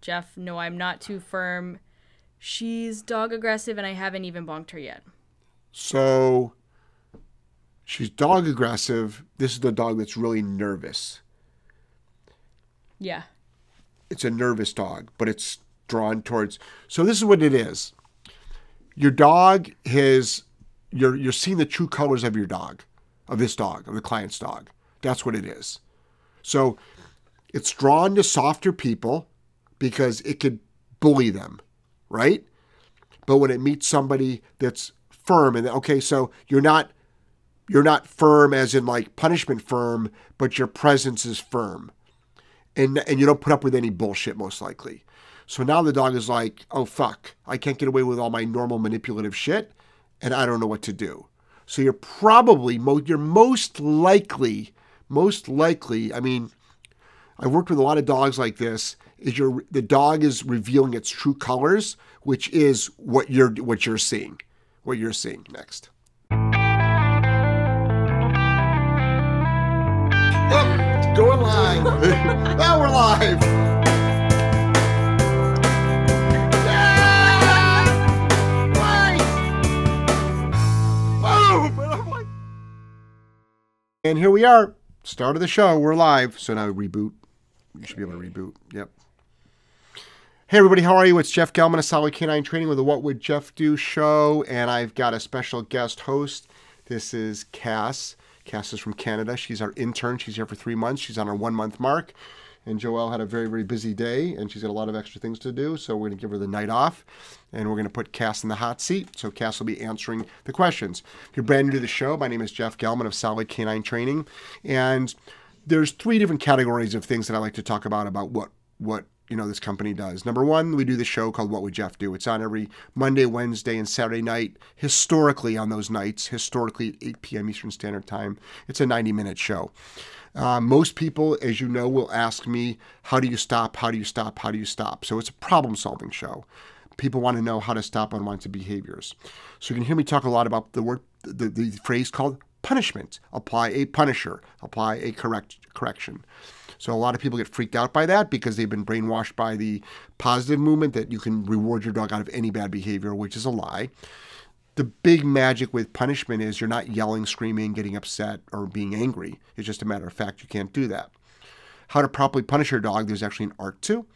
Jeff, no, I'm not too firm. She's dog aggressive and I haven't even bonked her yet. So she's dog aggressive. This is the dog that's really nervous. Yeah. It's a nervous dog, but it's drawn towards. So this is what it is. Your dog has you're you're seeing the true colors of your dog, of this dog, of the client's dog. That's what it is. So it's drawn to softer people because it could bully them, right? But when it meets somebody that's firm and okay, so you're not you're not firm as in like punishment firm, but your presence is firm. And and you don't put up with any bullshit most likely. So now the dog is like, "Oh fuck, I can't get away with all my normal manipulative shit and I don't know what to do." So you're probably most you're most likely most likely, I mean, I've worked with a lot of dogs like this. Is your the dog is revealing its true colors, which is what you're what you're seeing, what you're seeing next. Oh, going live. now we're live. And here we are, start of the show. We're live. So now reboot. You should be able to reboot. Yep. Hey everybody, how are you? It's Jeff Gellman of Solid Canine Training with the What Would Jeff Do show, and I've got a special guest host. This is Cass. Cass is from Canada. She's our intern. She's here for three months. She's on her one month mark. And Joelle had a very, very busy day, and she's got a lot of extra things to do. So we're going to give her the night off, and we're going to put Cass in the hot seat. So Cass will be answering the questions. If you're brand new to the show, my name is Jeff Gellman of Solid Canine Training, and there's three different categories of things that I like to talk about about what what you know this company does. Number one, we do the show called What Would Jeff Do? It's on every Monday, Wednesday, and Saturday night. Historically, on those nights, historically at 8 p.m. Eastern Standard Time, it's a 90 minute show. Uh, most people, as you know, will ask me, How do you stop? How do you stop? How do you stop? So it's a problem solving show. People want to know how to stop unwanted behaviors. So you can hear me talk a lot about the word, the, the phrase called punishment. Apply a punisher, apply a correct correction. So a lot of people get freaked out by that because they've been brainwashed by the positive movement that you can reward your dog out of any bad behavior, which is a lie. The big magic with punishment is you're not yelling, screaming, getting upset, or being angry. It's just a matter of fact you can't do that. How to properly punish your dog, there's actually an art to.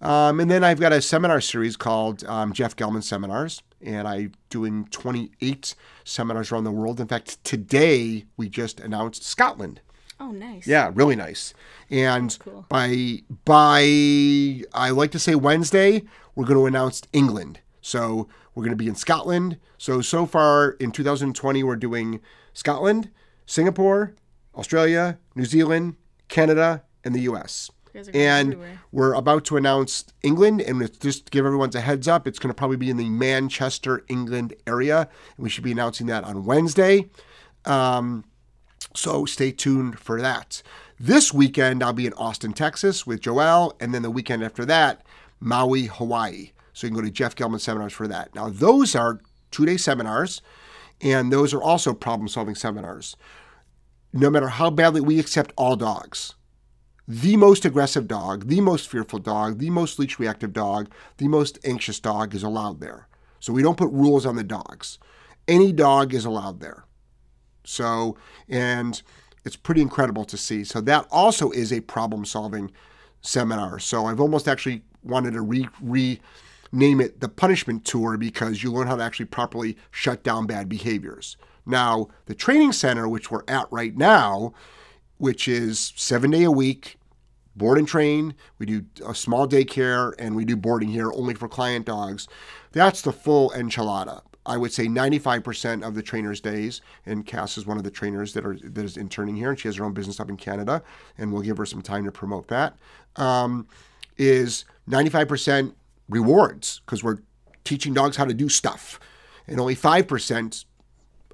Um, and then I've got a seminar series called um, Jeff Gellman Seminars, and I'm doing 28 seminars around the world. In fact, today we just announced Scotland. Oh, nice. Yeah, really nice. And cool. by by, I like to say Wednesday, we're going to announce England. So we're going to be in Scotland. So so far in 2020, we're doing Scotland, Singapore, Australia, New Zealand, Canada, and the U.S. And everywhere. we're about to announce England, and it's just to give everyone a heads up, it's going to probably be in the Manchester, England area, and we should be announcing that on Wednesday. Um, so stay tuned for that. This weekend, I'll be in Austin, Texas with Joelle, and then the weekend after that, Maui, Hawaii. So you can go to Jeff Gellman Seminars for that. Now, those are two day seminars, and those are also problem solving seminars. No matter how badly we accept all dogs, the most aggressive dog, the most fearful dog, the most leash reactive dog, the most anxious dog is allowed there. So we don't put rules on the dogs. Any dog is allowed there. So, and it's pretty incredible to see. So that also is a problem solving seminar. So I've almost actually wanted to re, rename it the punishment tour because you learn how to actually properly shut down bad behaviors. Now, the training center, which we're at right now, which is seven day a week, board and train. We do a small daycare and we do boarding here only for client dogs. That's the full enchilada. I would say 95% of the trainers' days, and Cass is one of the trainers that are that is interning here, and she has her own business up in Canada, and we'll give her some time to promote that. Um, is 95% rewards because we're teaching dogs how to do stuff, and only 5%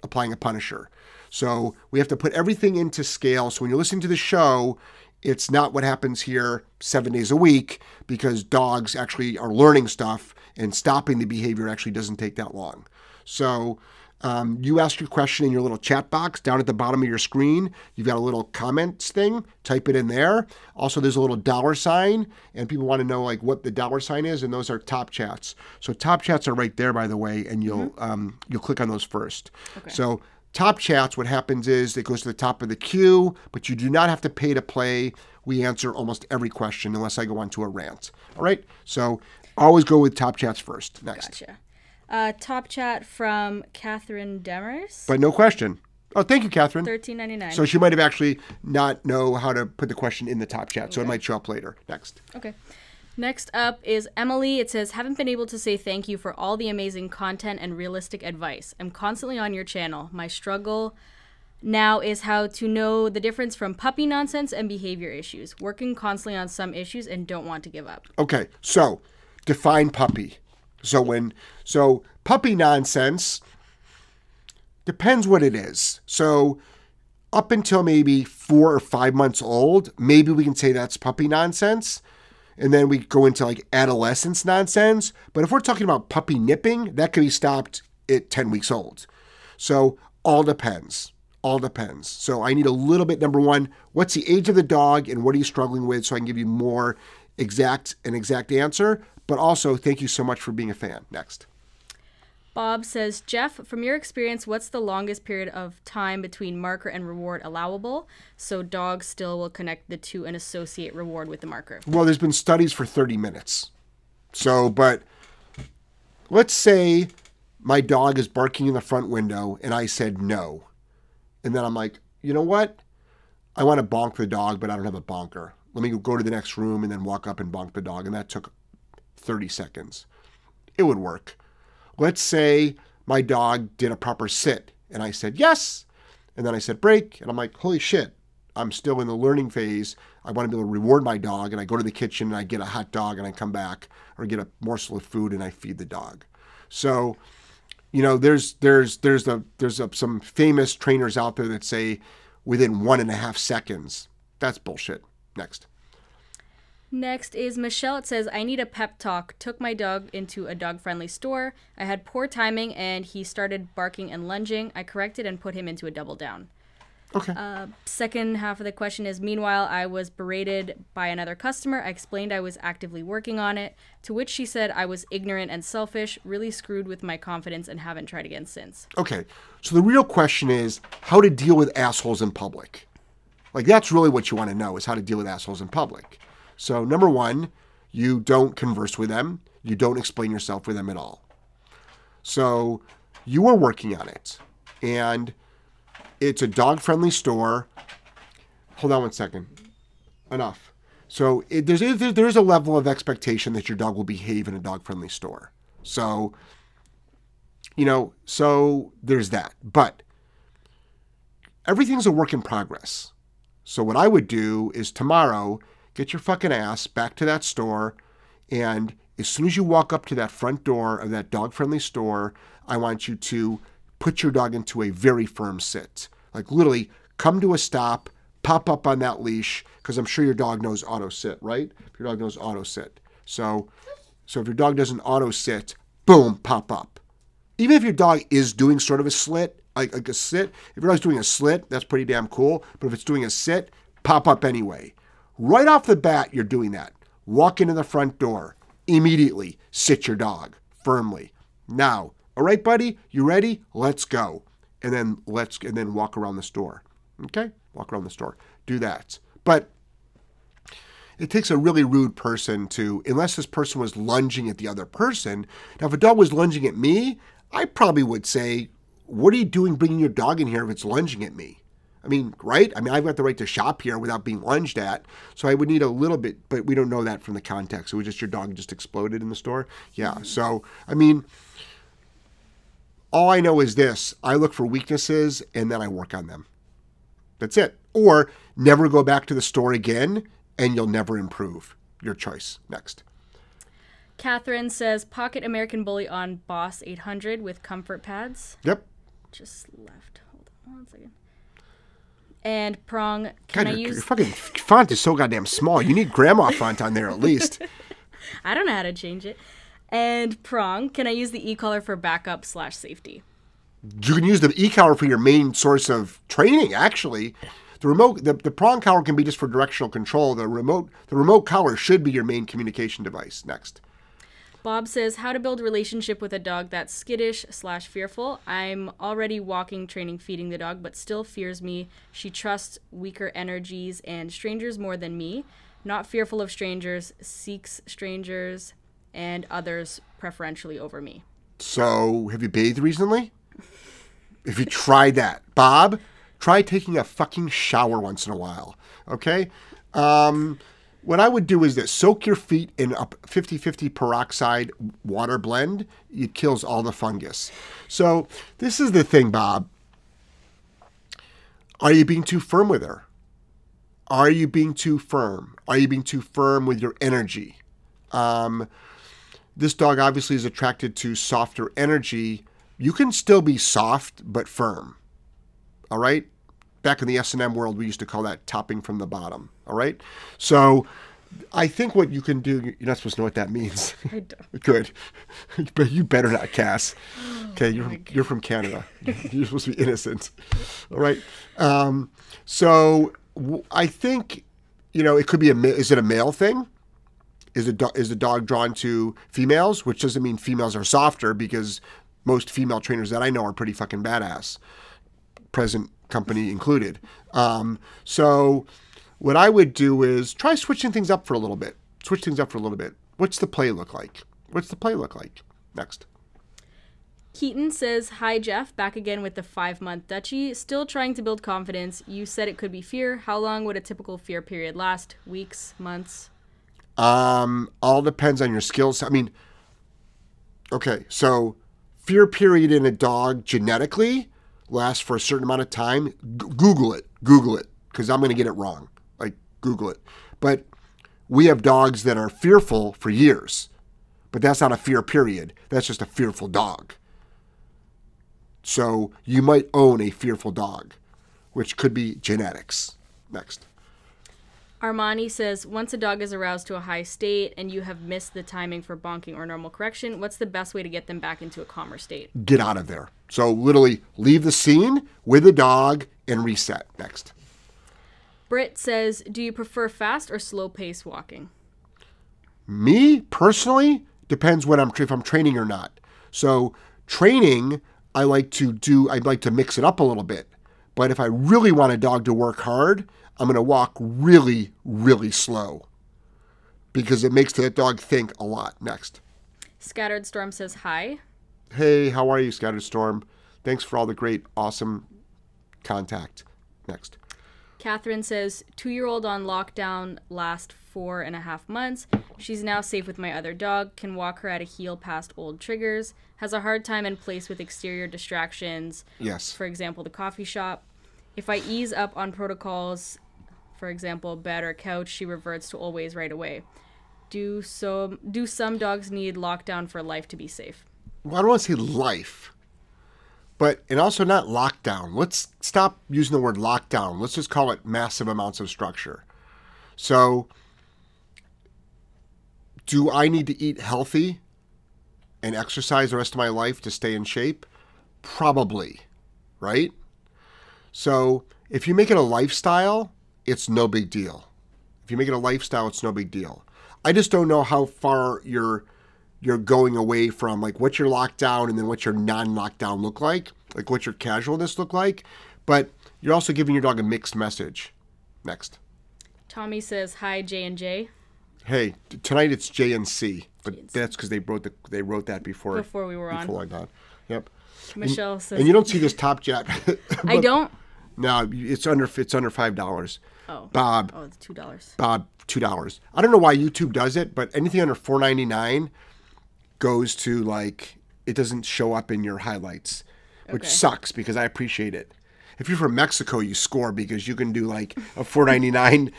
applying a punisher. So we have to put everything into scale. So when you're listening to the show, it's not what happens here seven days a week because dogs actually are learning stuff and stopping the behavior actually doesn't take that long. So Um, you ask your question in your little chat box down at the bottom of your screen. You've got a little comments thing. Type it in there. Also, there's a little dollar sign, and people want to know like what the dollar sign is, and those are top chats. So top chats are right there, by the way, and you'll um, you'll click on those first. So top chats, what happens is it goes to the top of the queue, but you do not have to pay to play. We answer almost every question unless I go on to a rant. All right. So always go with top chats first. Next. Gotcha. Uh, top chat from Catherine Demers. But no question. Oh, thank you, Catherine. Thirteen ninety nine. So she might have actually not know how to put the question in the top chat, so it might show up later. Next. Okay. Next up is Emily. It says, Haven't been able to say thank you for all the amazing content and realistic advice. I'm constantly on your channel. My struggle now is how to know the difference from puppy nonsense and behavior issues. Working constantly on some issues and don't want to give up. Okay, so define puppy. So when so puppy nonsense depends what it is. So up until maybe four or five months old, maybe we can say that's puppy nonsense. And then we go into like adolescence nonsense. But if we're talking about puppy nipping, that can be stopped at 10 weeks old. So all depends. All depends. So I need a little bit, number one, what's the age of the dog and what are you struggling with so I can give you more exact an exact answer. But also, thank you so much for being a fan. Next. Bob says, Jeff, from your experience, what's the longest period of time between marker and reward allowable so dogs still will connect the two and associate reward with the marker? Well, there's been studies for 30 minutes. So, but let's say my dog is barking in the front window and I said no. And then I'm like, you know what? I want to bonk the dog, but I don't have a bonker. Let me go to the next room and then walk up and bonk the dog. And that took 30 seconds. It would work. Let's say my dog did a proper sit and I said yes. And then I said break. And I'm like, holy shit, I'm still in the learning phase. I want to be able to reward my dog. And I go to the kitchen and I get a hot dog and I come back or get a morsel of food and I feed the dog. So, you know, there's there's there's a there's a, some famous trainers out there that say within one and a half seconds. That's bullshit. Next. Next is Michelle. It says, I need a pep talk. Took my dog into a dog friendly store. I had poor timing and he started barking and lunging. I corrected and put him into a double down. Okay. Uh, second half of the question is Meanwhile, I was berated by another customer. I explained I was actively working on it, to which she said I was ignorant and selfish, really screwed with my confidence, and haven't tried again since. Okay. So the real question is how to deal with assholes in public. Like that's really what you want to know is how to deal with assholes in public. So number one, you don't converse with them. You don't explain yourself with them at all. So you are working on it, and it's a dog-friendly store. Hold on one second. Enough. So it, there's there's a level of expectation that your dog will behave in a dog-friendly store. So you know, so there's that. But everything's a work in progress. So what I would do is tomorrow get your fucking ass back to that store and as soon as you walk up to that front door of that dog friendly store, I want you to put your dog into a very firm sit. Like literally come to a stop, pop up on that leash because I'm sure your dog knows auto sit, right? Your dog knows auto sit. So so if your dog doesn't auto sit, boom, pop up. Even if your dog is doing sort of a slit, like, like a sit, if your dog's doing a slit, that's pretty damn cool. But if it's doing a sit, pop up anyway. Right off the bat, you're doing that. Walk into the front door. Immediately sit your dog firmly. Now, all right, buddy, you ready? Let's go. And then let's and then walk around the store. Okay? Walk around the store. Do that. But it takes a really rude person to, unless this person was lunging at the other person. Now, if a dog was lunging at me, I probably would say, What are you doing bringing your dog in here if it's lunging at me? I mean, right? I mean, I've got the right to shop here without being lunged at. So I would need a little bit, but we don't know that from the context. It was just your dog just exploded in the store. Yeah. Mm-hmm. So, I mean, all I know is this I look for weaknesses and then I work on them. That's it. Or never go back to the store again and you'll never improve. Your choice. Next. Catherine says, Pocket American Bully on Boss 800 with comfort pads. Yep. Just left. Hold on one second. And Prong, can God, I use. your fucking font is so goddamn small. You need grandma font on there at least. I don't know how to change it. And Prong, can I use the e-collar for backup slash safety? You can use the e collar for your main source of training. Actually, the remote the, the prong collar can be just for directional control. The remote the remote collar should be your main communication device. Next. Bob says how to build relationship with a dog that's skittish slash fearful. I'm already walking, training, feeding the dog, but still fears me. She trusts weaker energies and strangers more than me. Not fearful of strangers, seeks strangers and others preferentially over me. So, have you bathed recently? If you tried that, Bob, try taking a fucking shower once in a while. Okay? Um, what I would do is this soak your feet in a 50 50 peroxide water blend. It kills all the fungus. So, this is the thing, Bob. Are you being too firm with her? Are you being too firm? Are you being too firm with your energy? Um, this dog obviously is attracted to softer energy. You can still be soft but firm. All right? Back in the S&M world, we used to call that topping from the bottom. All right? So I think what you can do, you're not supposed to know what that means. I don't. Good. But you better not, Cass. Okay, you're from, you're from Canada. You're supposed to be innocent. All right. Um, so I think, you know, it could be a, is it a male thing? Is the, do- is the dog drawn to females? Which doesn't mean females are softer because most female trainers that I know are pretty fucking badass, present company included. Um, so what I would do is try switching things up for a little bit. Switch things up for a little bit. What's the play look like? What's the play look like? Next. Keaton says, Hi, Jeff. Back again with the five month duchy. Still trying to build confidence. You said it could be fear. How long would a typical fear period last? Weeks? Months? Um, all depends on your skills. I mean, okay, so fear period in a dog genetically lasts for a certain amount of time. G- Google it. Google it because I'm going to get it wrong. Google it. But we have dogs that are fearful for years, but that's not a fear period. That's just a fearful dog. So you might own a fearful dog, which could be genetics. Next. Armani says, Once a dog is aroused to a high state and you have missed the timing for bonking or normal correction, what's the best way to get them back into a calmer state? get out of there. So literally leave the scene with the dog and reset. Next. Britt says, Do you prefer fast or slow pace walking? Me personally depends when I'm if I'm training or not. So training, I like to do. I'd like to mix it up a little bit. But if I really want a dog to work hard, I'm going to walk really, really slow because it makes that dog think a lot. Next. Scattered Storm says, Hi. Hey, how are you, Scattered Storm? Thanks for all the great, awesome contact. Next. Catherine says, two year old on lockdown last four and a half months. She's now safe with my other dog, can walk her at a heel past old triggers, has a hard time in place with exterior distractions, Yes. for example, the coffee shop. If I ease up on protocols, for example, bed or couch, she reverts to always right away. Do so do some dogs need lockdown for life to be safe? Why don't want say life, but and also not lockdown. Let's stop using the word lockdown. Let's just call it massive amounts of structure. So, do I need to eat healthy and exercise the rest of my life to stay in shape? Probably, right? So, if you make it a lifestyle, it's no big deal. If you make it a lifestyle, it's no big deal. I just don't know how far you're you're going away from like what's your lockdown and then what's your non-lockdown look like, like what's your casualness look like, but you're also giving your dog a mixed message. Next. Tommy says, Hi J and J. Hey, t- tonight it's J and C, but J&C. that's because they wrote the they wrote that before Before we were on. before I got. Yep. Michelle says And you don't see this top jet. I don't no, it's under it's under five dollars. Oh. Bob, Oh, it's two dollars. Bob, two dollars. I don't know why YouTube does it, but anything under four ninety nine goes to like it doesn't show up in your highlights, which Okay. sucks because I appreciate it. If you're from Mexico, you score because you can do like a four ninety nine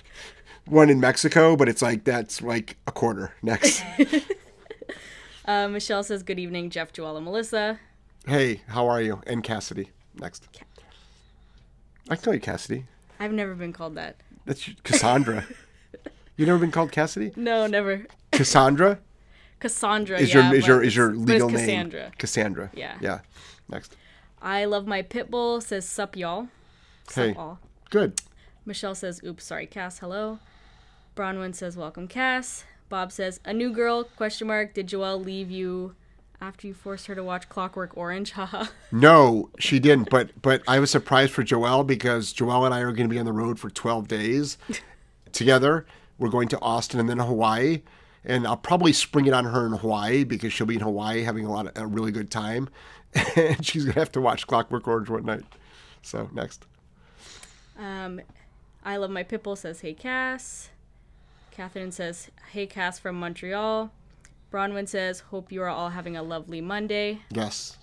one in Mexico, but it's like that's like a quarter. Next. Uh, Michelle says, Good evening, Jeff, Joella, Melissa. hey, how are you? And Cassidy. Next. I can call you Cassidy. I've never been called that. That's Cassandra. You've never been called Cassidy? No, never. Cassandra? Cassandra. Is yeah, your is your is your legal Cassandra. name Cassandra? Yeah. Yeah. Next. I love my pit bull. Says sup y'all. Sup Hey. all. Good. Michelle says, "Oops, sorry, Cass. Hello." Bronwyn says, "Welcome, Cass." Bob says, "A new girl?" Question mark. Did Joelle leave you after you forced her to watch Clockwork Orange? Haha. No, she didn't. But but I was surprised for Joelle because Joelle and I are going to be on the road for 12 days together. We're going to Austin and then Hawaii, and I'll probably spring it on her in Hawaii because she'll be in Hawaii having a lot of a really good time, and she's going to have to watch Clockwork Orange one night. So next. Um, I love my pitbull says, "Hey Cass." Catherine says, "Hey Cass from Montreal." Bronwyn says, "Hope you are all having a lovely Monday." Yes.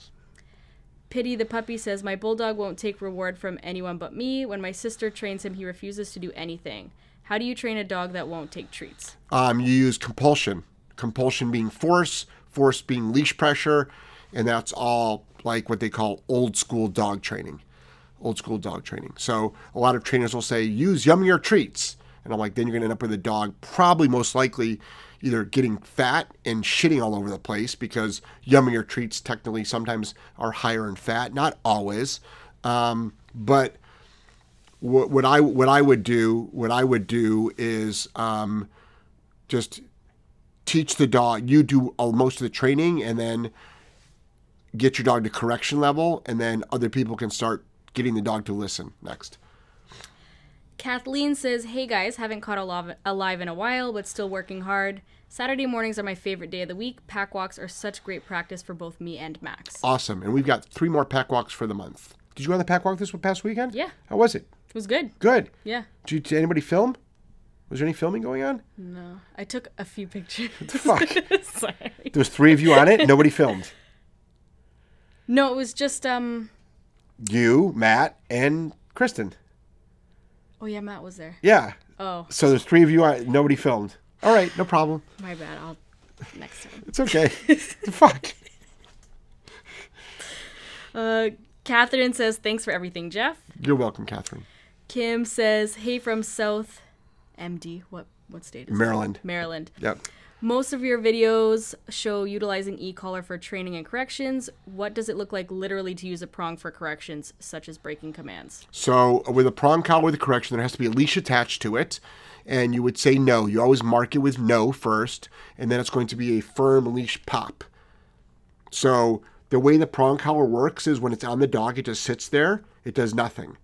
Pity the puppy says, "My bulldog won't take reward from anyone but me. When my sister trains him, he refuses to do anything. How do you train a dog that won't take treats?" Um, you use compulsion. Compulsion being force, force being leash pressure, and that's all like what they call old school dog training. Old school dog training. So a lot of trainers will say use yummier treats, and I'm like, then you're gonna end up with a dog probably most likely either getting fat and shitting all over the place because yummier treats technically sometimes are higher in fat, not always, um, but what, what I what I would do what I would do is um, just teach the dog. You do all, most of the training, and then get your dog to correction level, and then other people can start getting the dog to listen. Next, Kathleen says, Hey guys, haven't caught alive, alive in a while, but still working hard. Saturday mornings are my favorite day of the week. Pack walks are such great practice for both me and Max. awesome, and we've got three more pack walks for the month. Did you go on the pack walk this past weekend? Yeah. How was it? It was good. Good. Yeah. Did, you, did anybody film? Was there any filming going on? No. I took a few pictures. Fuck. Sorry. There was three of you on it. Nobody filmed. No, it was just um You, Matt, and Kristen. oh yeah, Matt was there. Yeah. Oh, So there's three of you. On, nobody filmed. All right, no problem. my bad. I'll next time. It's okay. Fuck. Uh Catherine says, Thanks for everything, Jeff. You're welcome, Catherine. Kim says, Hey from South MD. What what state is it? Maryland. Maryland. Yep. Most of your videos show utilizing e-collar for training and corrections. What does it look like literally to use a prong for corrections, such as breaking commands? So uh, with a prong collar with a correction, there has to be a leash attached to it. And you would say no. You always mark it with no first, and then it's going to be a firm leash pop. So the way the prong collar works is when it's on the dog, it just sits there, it does nothing.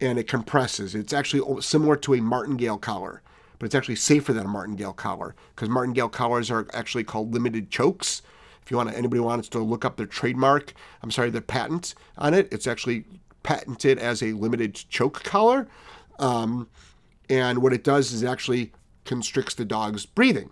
And it compresses. It's actually similar to a martingale collar, but it's actually safer than a martingale collar because martingale collars are actually called limited chokes. If you want to, anybody wants to look up their trademark, I'm sorry, their patent on it, it's actually patented as a limited choke collar. Um, and what it does is actually constricts the dog's breathing.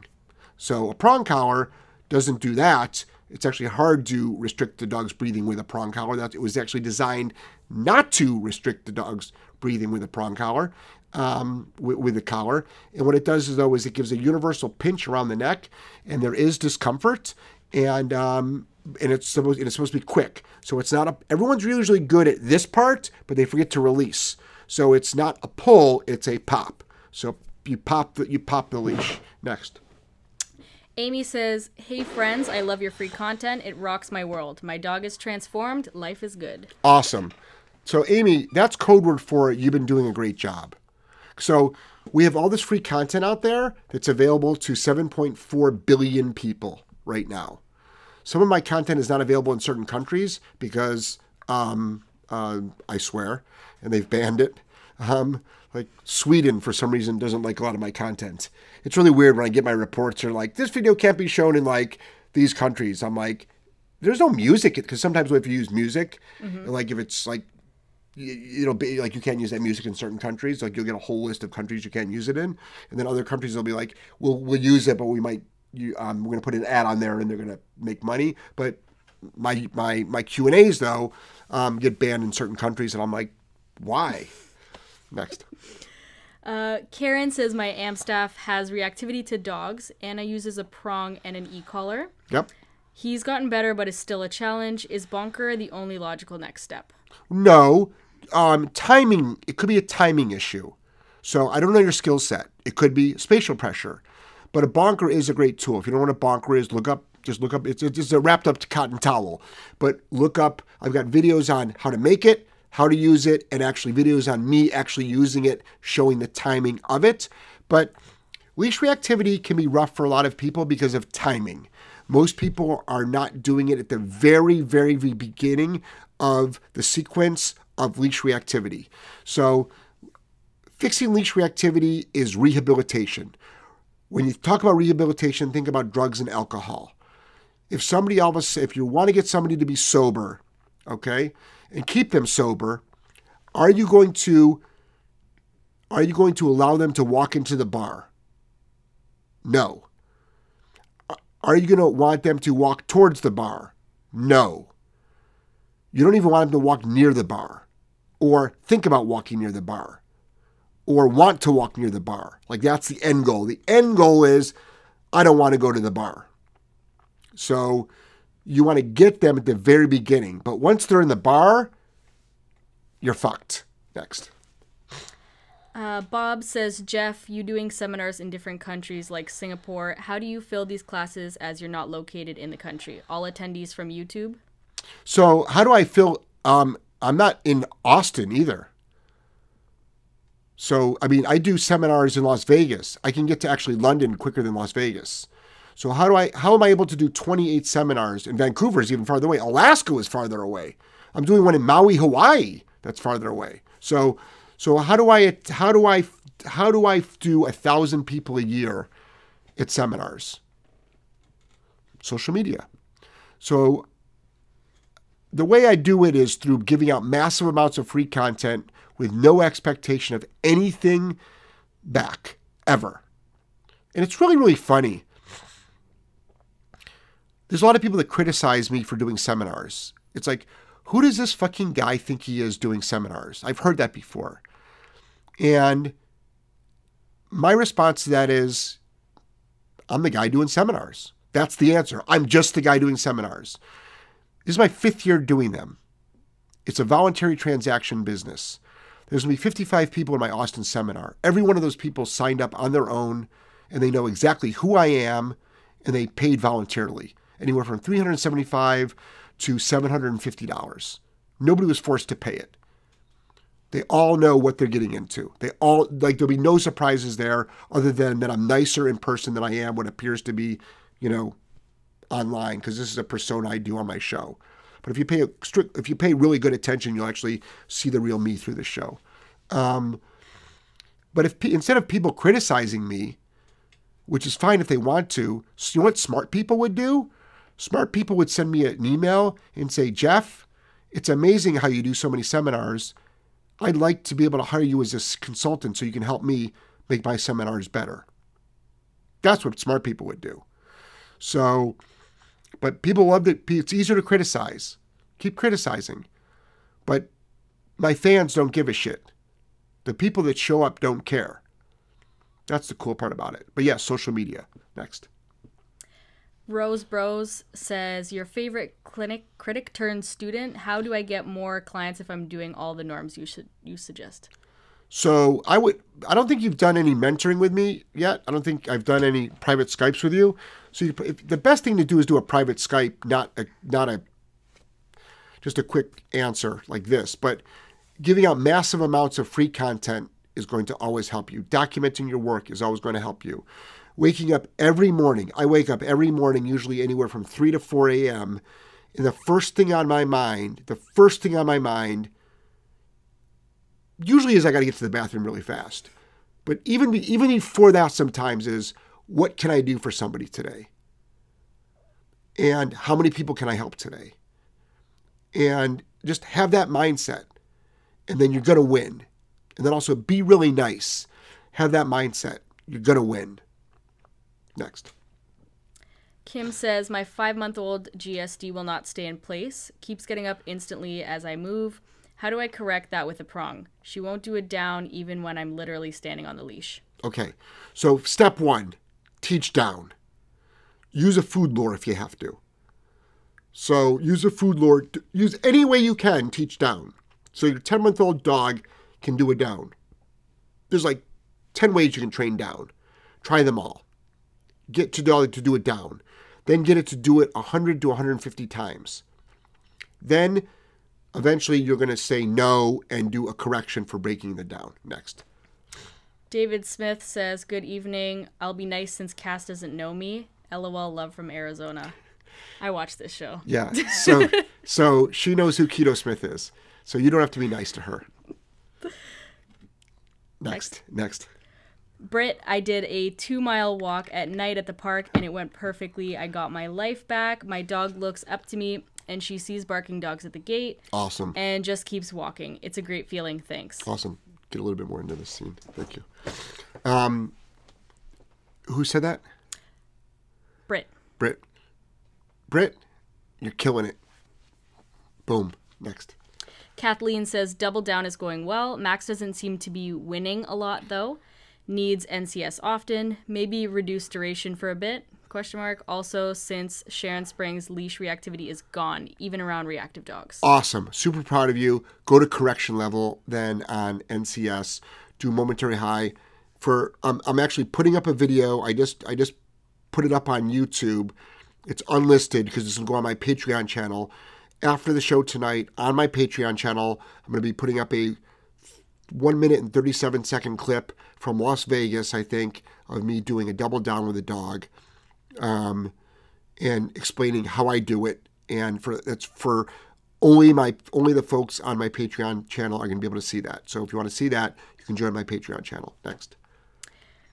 So a prong collar doesn't do that. It's actually hard to restrict the dog's breathing with a prong collar. That it was actually designed not to restrict the dog's breathing with a prong collar, um, with, with a collar. And what it does is though is it gives a universal pinch around the neck, and there is discomfort, and um, and it's supposed and it's supposed to be quick. So it's not a. Everyone's usually good at this part, but they forget to release. So it's not a pull; it's a pop. So you pop the you pop the leash. Next. Amy says, Hey friends, I love your free content. It rocks my world. My dog is transformed. Life is good. Awesome. So, Amy, that's code word for you've been doing a great job. So, we have all this free content out there that's available to 7.4 billion people right now. Some of my content is not available in certain countries because um, uh, I swear, and they've banned it. Um, like Sweden, for some reason, doesn't like a lot of my content. It's really weird when I get my reports. They're like, this video can't be shown in like these countries. I'm like, there's no music because sometimes if you use music, like if it's like it'll be like you can't use that music in certain countries. Like you'll get a whole list of countries you can't use it in, and then other countries will be like, "We'll we'll use it, but we might you, um, we're going to put an ad on there, and they're going to make money." But my my my Q and A's though um, get banned in certain countries, and I'm like, why? Next. Uh, Karen says, My AmStaff has reactivity to dogs. Anna uses a prong and an e collar. Yep. He's gotten better, but is still a challenge. Is Bonker the only logical next step? No, um, timing. It could be a timing issue. So I don't know your skill set. It could be spatial pressure, But a bonker is a great tool. If you don't know what a bonker is, look up. Just look up. It's it's just a wrapped up cotton towel. But look up. I've got videos on how to make it, how to use it, and actually videos on me actually using it, showing the timing of it. But leash reactivity can be rough for a lot of people because of timing. Most people are not doing it at the very, very beginning of the sequence of leash reactivity. So, fixing leash reactivity is rehabilitation. When you talk about rehabilitation, think about drugs and alcohol. If somebody all of a if you want to get somebody to be sober, okay, and keep them sober, are you going to are you going to allow them to walk into the bar? No. Are you going to want them to walk towards the bar? No. You don't even want them to walk near the bar or think about walking near the bar or want to walk near the bar. Like that's the end goal. The end goal is I don't want to go to the bar. So you want to get them at the very beginning. But once they're in the bar, you're fucked. Next. Uh, Bob says, Jeff, you doing seminars in different countries like Singapore. How do you fill these classes as you're not located in the country? All attendees from YouTube? So, how do I fill? Um, I'm not in Austin either. So, I mean, I do seminars in Las Vegas. I can get to actually London quicker than Las Vegas. So, how do I? How am I able to do 28 seminars? And Vancouver is even farther away. Alaska is farther away. I'm doing one in Maui, Hawaii. That's farther away. So, so how do I? How do I? How do I do a thousand people a year at seminars? Social media. So the way I do it is through giving out massive amounts of free content with no expectation of anything back ever. And it's really, really funny. There's a lot of people that criticize me for doing seminars. It's like, who does this fucking guy think he is doing seminars? I've heard that before. And my response to that is, I'm the guy doing seminars. That's the answer. I'm just the guy doing seminars. This is my fifth year doing them. It's a voluntary transaction business. There's going to be 55 people in my Austin seminar. Every one of those people signed up on their own and they know exactly who I am and they paid voluntarily. Anywhere from 375 to $750. Nobody was forced to pay it. They all know what they're getting into. They all like there'll be no surprises there other than that I'm nicer in person than I am what appears to be, you know, online because this is a persona I do on my show. But if you pay a strict, if you pay really good attention, you'll actually see the real me through the show. Um, but if instead of people criticizing me, which is fine if they want to, you know what smart people would do? Smart people would send me an email and say, Jeff, it's amazing how you do so many seminars. I'd like to be able to hire you as a consultant so you can help me make my seminars better. That's what smart people would do. So, but people love it. It's easier to criticize. Keep criticizing. But my fans don't give a shit. The people that show up don't care. That's the cool part about it. But yeah, social media. Next. Rose Bros says, Your favorite clinic critic turned student. How do I get more clients if I'm doing all the norms you should you suggest? So I would I don't think you've done any mentoring with me yet. I don't think I've done any private Skypes with you. So you, if, the best thing to do is do a private Skype, not a not a just a quick answer like this, but giving out massive amounts of free content is going to always help you. Documenting your work is always going to help you. Waking up every morning, I wake up every morning, usually anywhere from 3 to 4 a.m. And the first thing on my mind, the first thing on my mind, usually is I got to get to the bathroom really fast. But even, even before that, sometimes is what can I do for somebody today? And how many people can I help today? And just have that mindset. And then you're going to win. And then also be really nice. Have that mindset. You're going to win. Next. Kim says, My five month old GSD will not stay in place, keeps getting up instantly as I move. How do I correct that with a prong? She won't do it down even when I'm literally standing on the leash. Okay. So, step one teach down. Use a food lure if you have to. So, use a food lure. Use any way you can, teach down. So, your 10 month old dog can do a down. There's like 10 ways you can train down. Try them all. Get to dog to do it down. Then get it to do it 100 to 150 times. Then eventually you're going to say no and do a correction for breaking the down. Next. David Smith says, Good evening. I'll be nice since Cass doesn't know me. LOL, love from Arizona. I watched this show. Yeah. So so she knows who Keto Smith is. So you don't have to be nice to her. Next. Next. Britt, I did a two mile walk at night at the park and it went perfectly. I got my life back. My dog looks up to me and she sees barking dogs at the gate Awesome. and just keeps walking. It's a great feeling. Thanks. Awesome. Get a little bit more into this scene. Thank you. Um, who said that? Britt, Britt. Britt, you're killing it. Boom. Next. Kathleen says double down is going well. Max doesn't seem to be winning a lot though. Needs NCS often. Maybe reduce duration for a bit. Question mark. Also, since Sharon Springs leash reactivity is gone, even around reactive dogs. Awesome. Super proud of you. Go to correction level then on NCS. Do momentary high. For um, I'm actually putting up a video. I just I just put it up on YouTube. It's unlisted because it's gonna go on my Patreon channel. After the show tonight on my Patreon channel, I'm gonna be putting up a one minute and 37 second clip from Las Vegas, I think, of me doing a double down with a dog um, and explaining how I do it. And for that's for only my only the folks on my Patreon channel are going to be able to see that. So if you want to see that, you can join my Patreon channel. Next.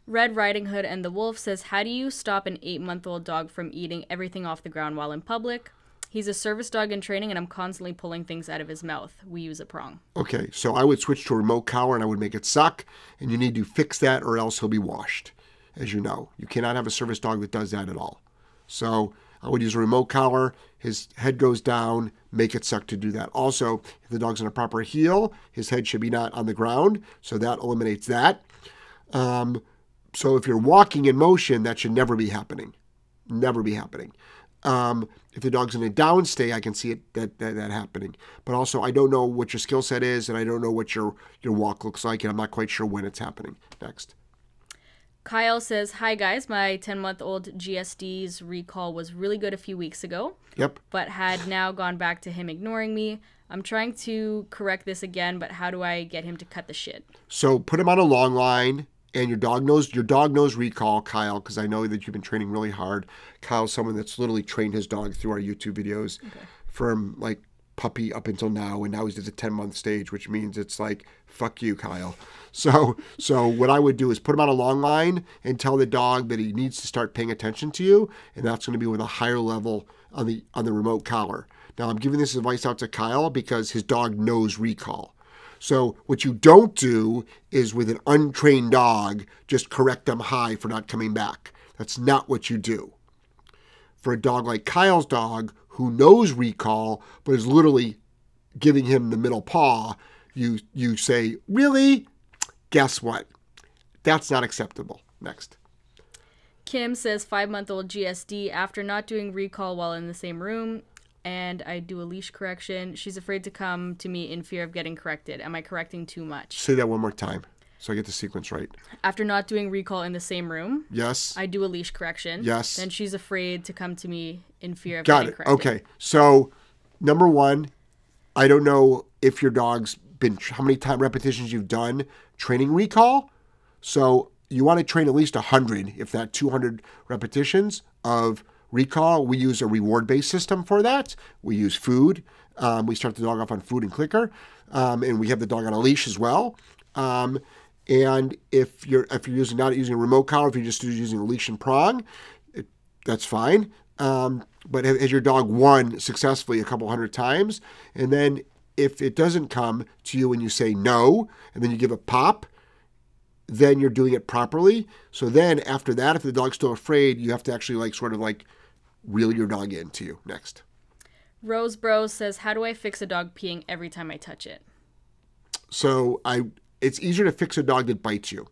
Red Riding Hood and the Wolf says, How do you stop an eight month old dog from eating everything off the ground while in public? He's a service dog in training, and I'm constantly pulling things out of his mouth. We use a prong. Okay, so I would switch to a remote collar and I would make it suck, and you need to fix that or else he'll be washed. As you know, you cannot have a service dog that does that at all. So I would use a remote collar. His head goes down, make it suck to do that. Also, if the dog's on a proper heel, his head should be not on the ground, so that eliminates that. Um, so if you're walking in motion, that should never be happening. Never be happening. Um, if the dog's in a down stay, I can see it that, that that happening. But also, I don't know what your skill set is, and I don't know what your your walk looks like, and I'm not quite sure when it's happening. Next. Kyle says, Hi guys, my 10 month old GSD's recall was really good a few weeks ago, Yep. but had now gone back to him ignoring me. I'm trying to correct this again, but how do I get him to cut the shit? So put him on a long line, and your dog knows your dog knows recall, Kyle, because I know that you've been training really hard. Kyle's someone that's literally trained his dog through our YouTube videos from like puppy up until now, and now he's at the 10 month stage, which means it's like fuck you, Kyle. So so what I would do is put him on a long line and tell the dog that he needs to start paying attention to you, and that's going to be with a higher level on the on the remote collar. Now I'm giving this advice out to Kyle because his dog knows recall. So what you don't do is with an untrained dog, just correct them high for not coming back. That's not what you do. For a dog like Kyle's dog, who knows recall, but is literally giving him the middle paw, you you say, really? Guess what? That's not acceptable. Next. Kim says, Five month old GSD, after not doing recall while in the same room, and I do a leash correction, she's afraid to come to me in fear of getting corrected. Am I correcting too much? Say that one more time so I get the sequence right. After not doing recall in the same room, Yes. I do a leash correction. Yes. Then she's afraid to come to me in fear of Got getting it. corrected. Okay. So, number one, I don't know if your dog's been how many time repetitions you've done training recall. So you want to train at least 100, if not 200 repetitions of recall. We use a reward based system for that. We use food. Um, we start the dog off on food and clicker, um, and we have the dog on a leash as well. Um, and if you're if you're using not using a remote collar, if you're just using a leash and prong, it, that's fine. Um, but has your dog won successfully a couple hundred times? And then if it doesn't come to you and you say no, and then you give a pop, then you're doing it properly. So then after that, if the dog's still afraid, you have to actually like sort of like reel your dog into you. Next. Rose Bro says, How do I fix a dog peeing every time I touch it? So I it's easier to fix a dog that bites you.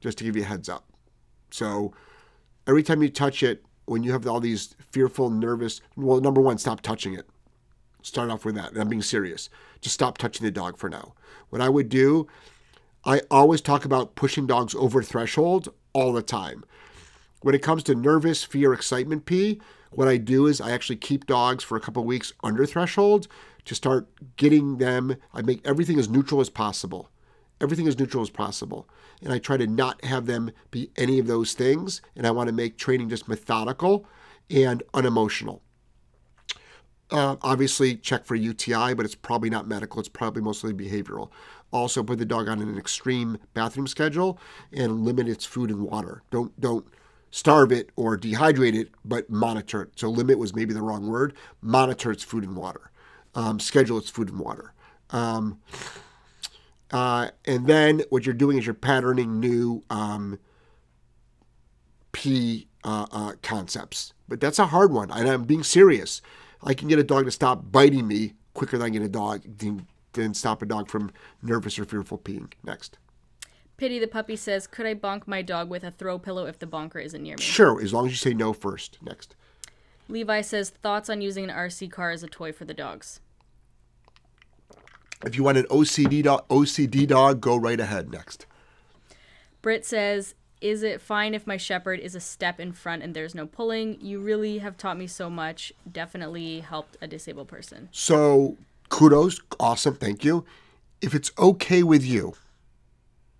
Just to give you a heads up. So every time you touch it, when you have all these fearful, nervous, well, number one, stop touching it. Start off with that. And I'm being serious. Just stop touching the dog for now. What I would do, I always talk about pushing dogs over thresholds all the time. When it comes to nervous, fear, excitement pee, what I do is I actually keep dogs for a couple weeks under threshold to start getting them. I make everything as neutral as possible. Everything as neutral as possible. And I try to not have them be any of those things. And I want to make training just methodical and unemotional. Uh, obviously, check for UTI, but it's probably not medical. It's probably mostly behavioral. Also, put the dog on an extreme bathroom schedule and limit its food and water. Don't don't starve it or dehydrate it, but monitor it. So limit was maybe the wrong word. Monitor its food and water. Um, schedule its food and water. Um, uh, and then what you're doing is you're patterning new um, P uh, uh, concepts. But that's a hard one, and I'm being serious. I can get a dog to stop biting me quicker than I get a dog than stop a dog from nervous or fearful peeing. Next. Pity the puppy says, "Could I bonk my dog with a throw pillow if the bonker isn't near me?" Sure, as long as you say no first. Next. Levi says, "Thoughts on using an RC car as a toy for the dogs?" If you want an OCD dog, OCD dog, go right ahead. Next. Britt says, "Is it fine if my shepherd is a step in front and there's no pulling? You really have taught me so much. Definitely helped a disabled person." So, kudos, awesome, thank you. If it's okay with you,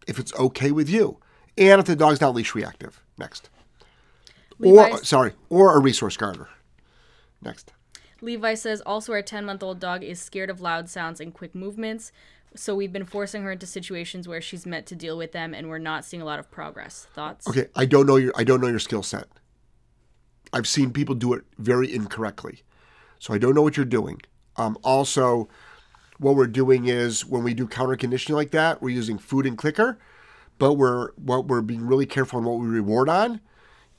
if it's okay with you, and if the dog's not leash reactive. Next. Or sorry, or a resource guarder. Next. Levi says also our 10 month old dog is scared of loud sounds and quick movements. So we've been forcing her into situations where she's meant to deal with them and we're not seeing a lot of progress. Thoughts? Okay, I don't know your I don't know your skill set. I've seen people do it very incorrectly. So I don't know what you're doing. Um, also, what we're doing is when we do counter conditioning like that, we're using food and clicker, but we're what we're being really careful on what we reward on.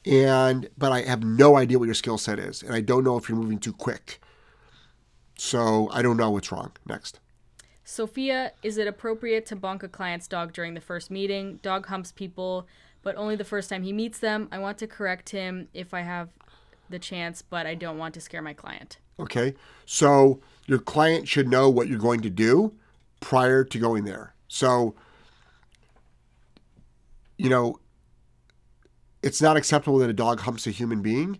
And but I have no idea what your skill set is, and I don't know if you're moving too quick. So I don't know what's wrong. Next. Sophia, is it appropriate to bonk a client's dog during the first meeting? Dog humps people, but only the first time he meets them. I want to correct him if I have the chance, but I don't want to scare my client. Okay. So your client should know what you're going to do prior to going there. So, you know, it's not acceptable that a dog humps a human being.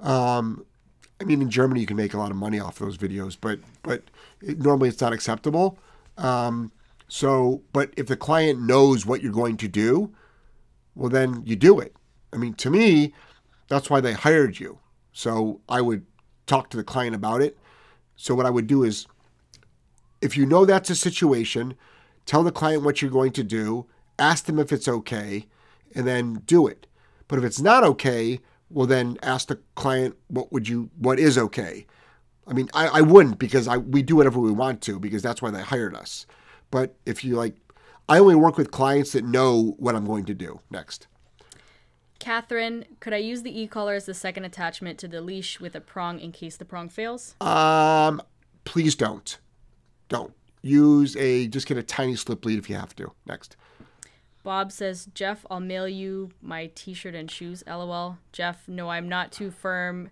Um, I mean, in Germany, you can make a lot of money off those videos, but but it, normally it's not acceptable. Um, so, but if the client knows what you're going to do, well, then you do it. I mean, to me, that's why they hired you. So I would talk to the client about it. So what I would do is, if you know that's a situation, tell the client what you're going to do, ask them if it's okay, and then do it. But if it's not okay, well then ask the client what would you what is okay. I mean, I, I wouldn't because I we do whatever we want to because that's why they hired us. But if you like, I only work with clients that know what I'm going to do next. Catherine, could I use the e-collar as the second attachment to the leash with a prong in case the prong fails? Um, please don't. Don't. Use a, just get a tiny slip lead if you have to. Next. Bob says, Jeff, I'll mail you my t shirt and shoes. LOL. Jeff, no, I'm not too firm.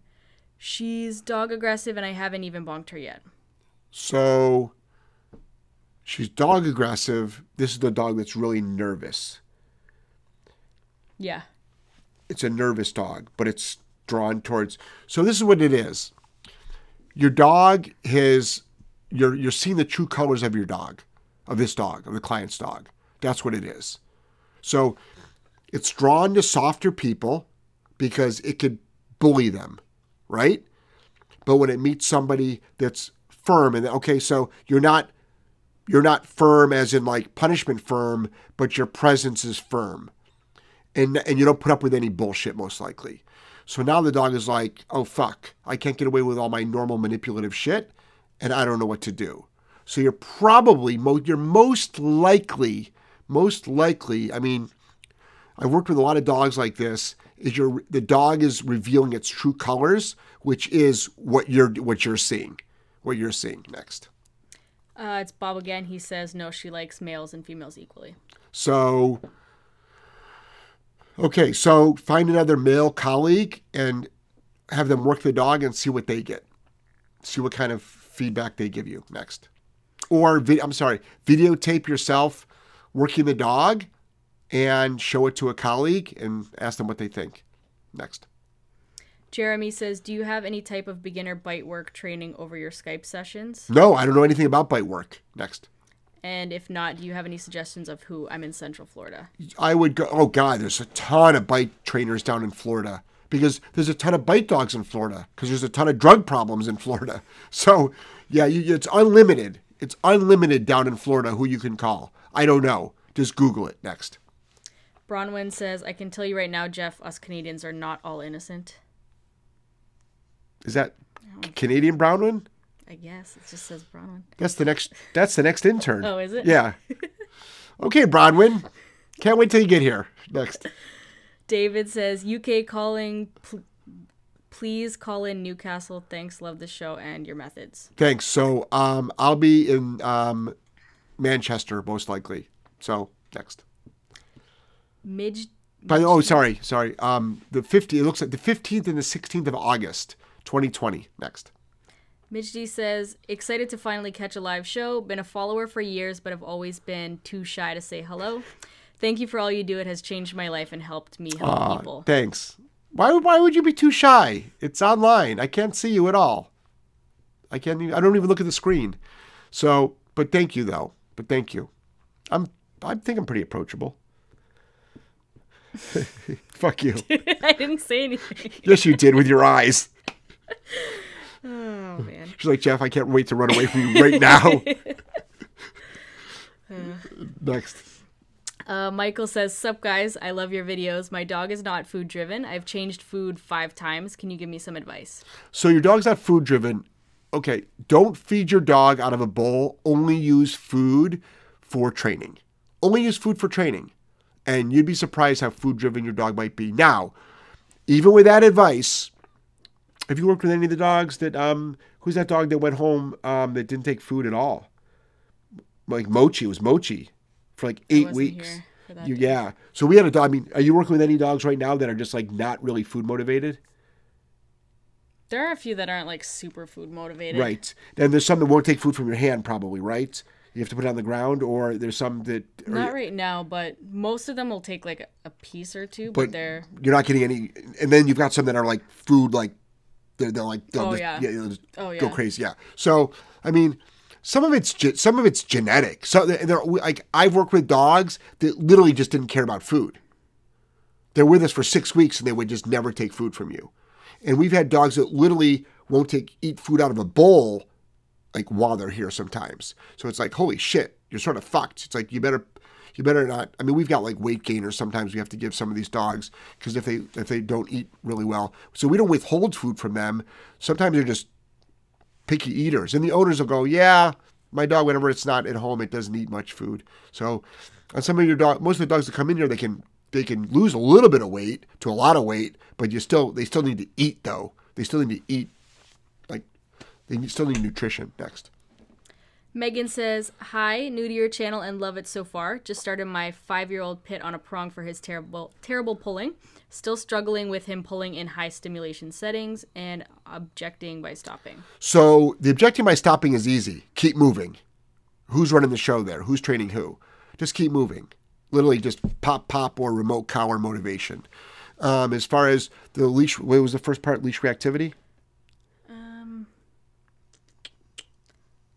She's dog aggressive and I haven't even bonked her yet. So she's dog aggressive. This is the dog that's really nervous. Yeah it's a nervous dog, but it's drawn towards. So this is what it is. Your dog has you're you're seeing the true colors of your dog, of this dog, of the client's dog. That's what it is. So it's drawn to softer people because it could bully them, right? But when it meets somebody that's firm and okay, so you're not you're not firm as in like punishment firm, but your presence is firm and and you don't put up with any bullshit most likely. So now the dog is like, oh fuck, I can't get away with all my normal manipulative shit, and I don't know what to do. So you're probably you're most likely, most likely. I mean, I've worked with a lot of dogs like this. Is your the dog is revealing its true colors, which is what you're what you're seeing, what you're seeing next. Uh, it's Bob again. He says no, she likes males and females equally. So Okay, so find another male colleague and have them work the dog and see what they get. See what kind of feedback they give you next. Or, I'm sorry, videotape yourself working the dog and show it to a colleague and ask them what they think. Next. Jeremy says, "Do you have any type of beginner bite work training over your Skype sessions? No, I don't know anything about bite work. Next. And if not, do you have any suggestions of who? I'm in Central Florida. I would go. Oh God, there's a ton of bite trainers down in Florida because there's a ton of bite dogs in Florida because there's a ton of drug problems in Florida. So yeah, you, it's unlimited. It's unlimited down in Florida who you can call. I don't know. Just Google it next. Bronwyn says, "I can tell you right now, Jeff. Us Canadians are not all innocent. Is that oh. Canadian Bronwyn? I guess it just says Bronwyn. That's the next. That's the next intern. Oh, is it? Yeah. okay, Bronwyn. Can't wait till you get here. Next. David says, UK calling. Pl- please call in Newcastle. Thanks. Love the show and your methods. Thanks. So um, I'll be in um, Manchester most likely. So next. Midge. By the oh, sorry, sorry. Um, the 50. It looks like the 15th and the 16th of August, 2020. Next. Midge D says, excited to finally catch a live show. Been a follower for years, but have always been too shy to say hello. Thank you for all you do. It has changed my life and helped me help Aw, people. Thanks. Why why would you be too shy? It's online. I can't see you at all. I can't even, I don't even look at the screen. So, but thank you though. But thank you. I'm I think I'm pretty approachable. Fuck you. I didn't say anything. Yes, you did with your eyes. Oh man. She's like, Jeff, I can't wait to run away from you right now. Next. Uh, Michael says, Sup guys, I love your videos. My dog is not food driven. I've changed food five times. Can you give me some advice? So your dog's not food driven. Okay, don't feed your dog out of a bowl. Only use food for training. Only use food for training. And you'd be surprised how food driven your dog might be. Now, even with that advice, have you worked with any of the dogs that um who's that dog that went home um that didn't take food at all? Like Mochi, it was Mochi for like eight weeks. You- yeah. So we had a dog. I mean, are you working with any dogs right now that are just like not really food motivated? There are a few that aren't like super food motivated. Right. And there's some that won't take food from your hand, probably, right? You have to put it on the ground, or there's some that are, Not right now, but most of them will take like a, a piece or two, but, but they're you're not getting any. And then you've got some that are like food, like they're, they're like they'll Oh, just, yeah. they'll just Oh, go crazy, yeah. So I mean, some of it's ge- some of it's genetic. So they're, they're like I've worked with dogs that literally just didn't care about food. They're with us for six weeks and they would just never take food from you. And we've had dogs that literally won't take eat food out of a bowl like while they're here sometimes. So it's like, holy shit, you're sort of fucked. It's like you better you better not I mean we've got like weight gainers sometimes we have to give some of these dogs because if they if they don't eat really well. So we don't withhold food from them. Sometimes they're just picky eaters. And the owners will go, Yeah, my dog, whenever it's not at home, it doesn't eat much food. So on some of your dog most of the dogs that come in here they can they can lose a little bit of weight to a lot of weight, but you still they still need to eat though. They still need to eat like they still need nutrition next. Megan says, Hi, new to your channel and love it so far. Just started my five year old pit on a prong for his terrible terrible pulling. Still struggling with him pulling in high stimulation settings and objecting by stopping. So the objecting by stopping is easy. Keep moving. Who's running the show there? Who's training who? Just keep moving. Literally just pop, pop, or remote cow or motivation. Um, as far as the leash, what was the first part? Leash reactivity.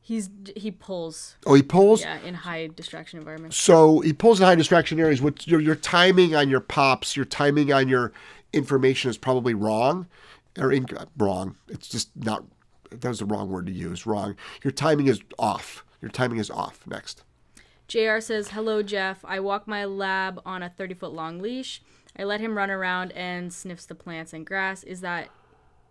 He's he pulls, Oh, he pulls. yeah, in high distraction environments. So he pulls in high distraction areas. What your your timing on your pops, your timing on your information is probably wrong, or in, wrong. It's just not. That was the wrong word to use. Wrong. Your timing is off. Your timing is off. Next. JR says, Hello, Jeff. I walk my lab on a 30 foot long leash. I let him run around and sniffs the plants and grass. Is that.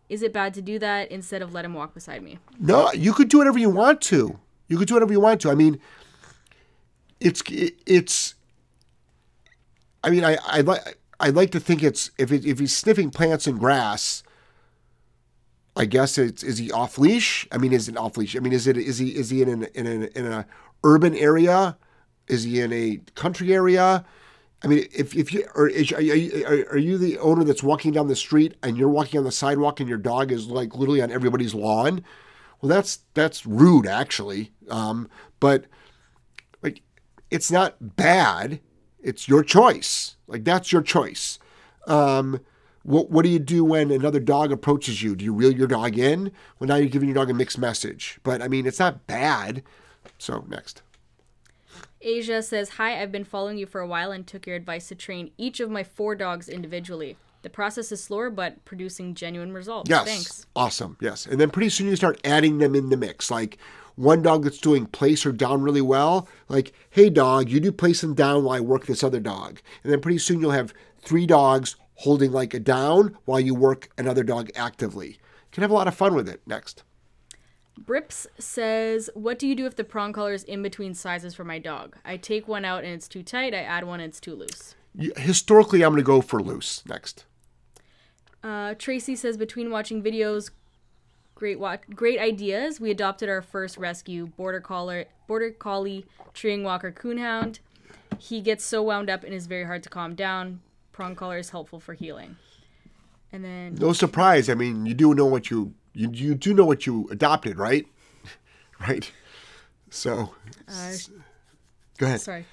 Is it bad to do that instead of let him walk beside me? No, you could do whatever you want to. You could do whatever you want to. I mean, it's it's. I mean, I I like I like to think it's if it, if he's sniffing plants and grass. I guess it's is he off leash? I mean, is it off leash? I mean, is it is he is he in an in an in a urban area? Is he in a country area? I mean, if, if you or is, are, you, are, are you the owner that's walking down the street and you're walking on the sidewalk and your dog is like literally on everybody's lawn? Well, that's that's rude actually. Um, but like, it's not bad. It's your choice. Like that's your choice. Um, What What do you do when another dog approaches you? Do you reel your dog in? Well, now you're giving your dog a mixed message. But I mean, it's not bad. So next. Asia says, Hi, I've been following you for a while and took your advice to train each of my four dogs individually. The process is slower, but producing genuine results. Yes. Thanks. Awesome. Yes. And then pretty soon you start adding them in the mix. Like one dog that's doing place or down really well, like, hey, dog, you do place and down while I work this other dog. And then pretty soon you'll have three dogs holding like a down while you work another dog actively. You can have a lot of fun with it. Next. Brips says, What do you do if the prong collar is in between sizes for my dog? I take one out and it's too tight. I add one and it's too loose. You- Historically, I'm going to go for loose. Next. Uh, Tracy says, Between watching videos, great wa- great ideas, we adopted our first rescue, border collar, border collie, treeing walker coonhound. He gets so wound up and is very hard to calm down. Prong collar is helpful for heeling. And then No surprise. I mean, you do know what you you, you do know what you adopted, right? right. So, uh, go ahead. Sorry.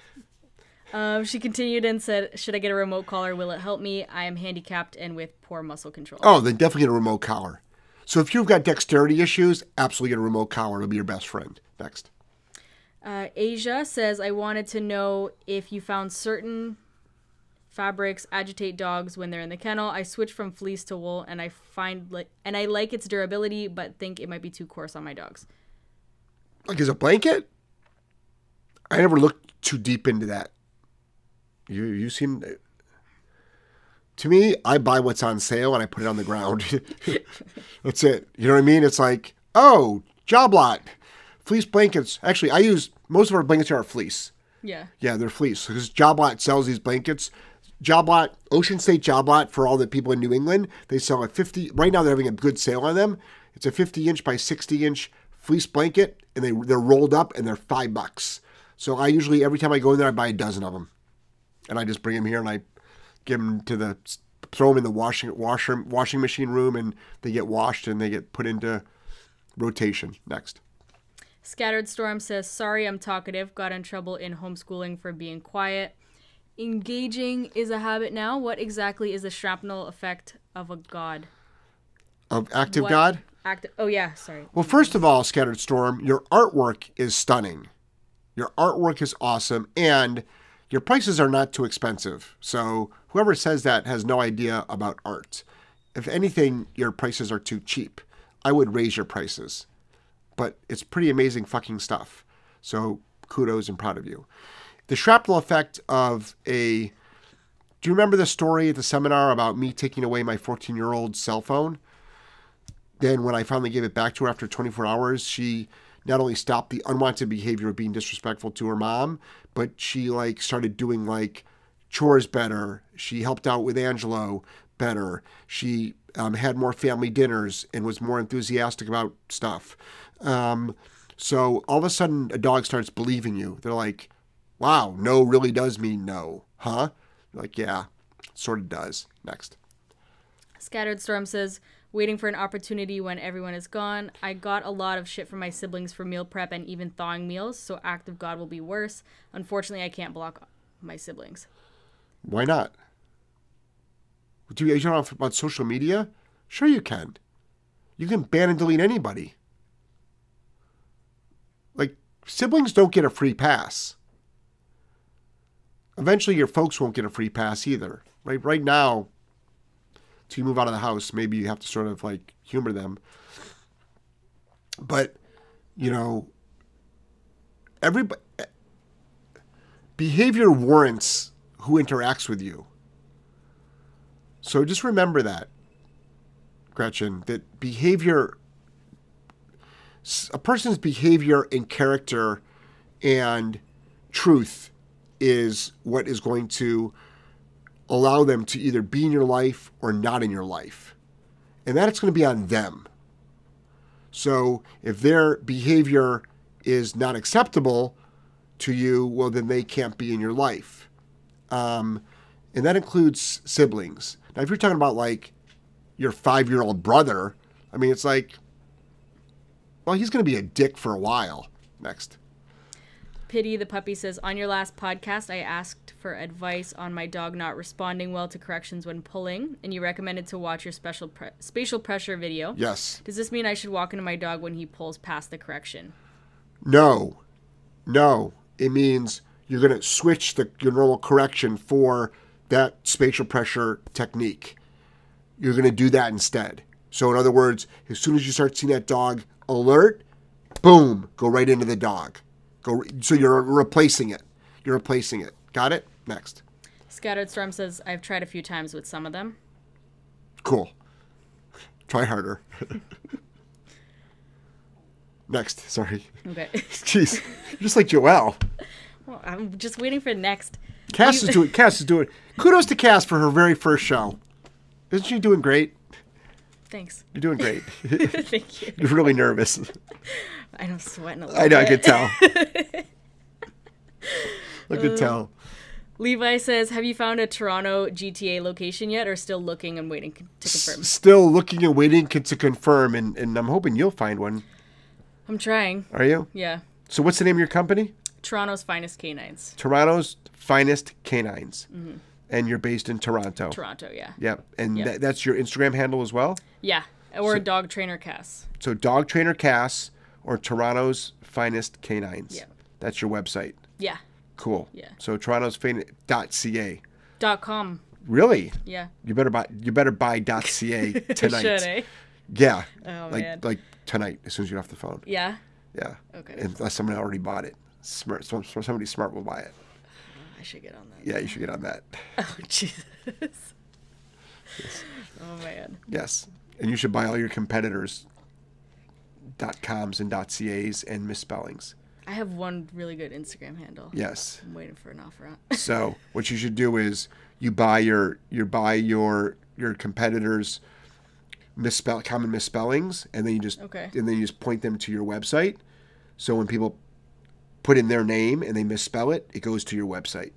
Um, she continued and said, "Should I get a remote collar? Will it help me? I am handicapped and with poor muscle control." Oh, then definitely get a remote collar. So if you've got dexterity issues, absolutely get a remote collar. It'll be your best friend. Next. Uh, Asia says, "I wanted to know if you found certain fabrics agitate dogs when they're in the kennel. I switch from fleece to wool, and I find like and I like its durability, but think it might be too coarse on my dogs." Like as a blanket, I never looked too deep into that. You you seem to me, I buy what's on sale and I put it on the ground. That's it. You know what I mean? It's like, oh, job lot, fleece blankets. Actually, I use most of our blankets are fleece. Yeah. Yeah, they're fleece because Job Lot sells these blankets. Job Lot, Ocean State Job Lot for all the people in New England, they sell a 50. Right now, they're having a good sale on them. It's a 50 inch by 60 inch fleece blanket, and they they're rolled up and they're five bucks. So I usually every time I go in there, I buy a dozen of them, and I just bring them here and I give them to the throw them in the washing washer washing machine room, and they get washed and they get put into rotation. Next. Scattered Storm says, Sorry, I'm talkative. Got in trouble in homeschooling for being quiet. Engaging is a habit now. What exactly is the shrapnel effect of a god? Of active What- God. Act- oh, yeah, sorry. Well, first of all, Scattered Storm, your artwork is stunning. Your artwork is awesome, and your prices are not too expensive. So whoever says that has no idea about art. If anything, your prices are too cheap. I would raise your prices, but it's pretty amazing fucking stuff. So kudos and proud of you. The shrapnel effect of a. Do you remember the story at the seminar about me taking away my 14 year old cell phone? then when I finally gave it back to her after 24 hours, she not only stopped the unwanted behavior of being disrespectful to her mom, but she like started doing like chores better. She helped out with Angelo better. She um, had more family dinners and was more enthusiastic about stuff. Um, so all of a sudden, a dog starts believing you. They're like, "Wow, no really does mean no, huh?" Like, yeah, sort of does. Next. Scattered Storm says, waiting for an opportunity when everyone is gone. I got a lot of shit from my siblings for meal prep and even thawing meals, so Act of God will be worse. Unfortunately, I can't block my siblings. Why not? Do you, know about social media? Sure, you can. You can ban and delete anybody. Like, siblings don't get a free pass. Eventually, your folks won't get a free pass either. Right, right now, till you move out of the house, maybe you have to sort of like humor them. But, you know, everybody, behavior warrants who interacts with you. So just remember that, Gretchen, that behavior, a person's behavior and character and truth is what is going to allow them to either be in your life or not in your life. And that's going to be on them. So if their behavior is not acceptable to you, well, then they can't be in your life. Um, and that includes siblings. Now, if you're talking about like your five year old brother, I mean, it's like, well, he's going to be a dick for a while. Next. Pity the puppy says, On your last podcast, I asked for advice on my dog not responding well to corrections when pulling, and you recommended to watch your special pre- spatial pressure video. Yes. Does this mean I should walk into my dog when he pulls past the correction? No. No. It means you're going to switch the your normal correction for that spatial pressure technique. You're going to do that instead. So in other words, as soon as you start seeing that dog alert, boom, go right into the dog. Go so you're replacing it. You're replacing it. Got it? Next. Scattered Storm says, I've tried a few times with some of them. Cool. Try harder. Next. Sorry. Okay. Jeez. Just like Joelle. well, I'm just waiting for next. Cass is doing. Cass is doing. Kudos to Cass for her very first show. Isn't she doing great? Thanks. You're doing great. Thank you. You're really nervous. I'm sweating a little I know. I bit. could tell. I could uh, tell. Levi says, Have you found a Toronto GTA location yet or still looking and waiting to confirm? Still looking and waiting to confirm, and, and I'm hoping you'll find one. I'm trying. Are you? Yeah. So what's the name of your company? Toronto's finest canines. Toronto's finest canines, mm-hmm. And you're based in Toronto. Toronto, yeah. Yep, and Yep. tha- that's your Instagram handle as well. Yeah. Or a dog trainer Cass. So Dog Trainer Cass or Toronto's finest canines. Yep. That's your website. Yeah. Cool. Yeah. So Toronto's dot ca. Dot com. Really? Yeah. You better buy. You better buy dot .ca tonight. Should eh? Yeah. Oh, like man. like tonight, as soon as you get off the phone. Yeah. Yeah. Okay. Unless someone already bought it. Smart. Somebody smart will buy it. I should get on that. Yeah, you should get on that. Oh, Jesus. Oh, man. Yes, and you should buy all your competitors. dot coms and dot cas and misspellings. I have one really good Instagram handle. Yes. I'm waiting for an offer on. So what you should do is you buy your you buy your your competitors misspell common misspellings and then you just Okay. and then you just point them to your website. So when people put in their name and they misspell it, it goes to your website.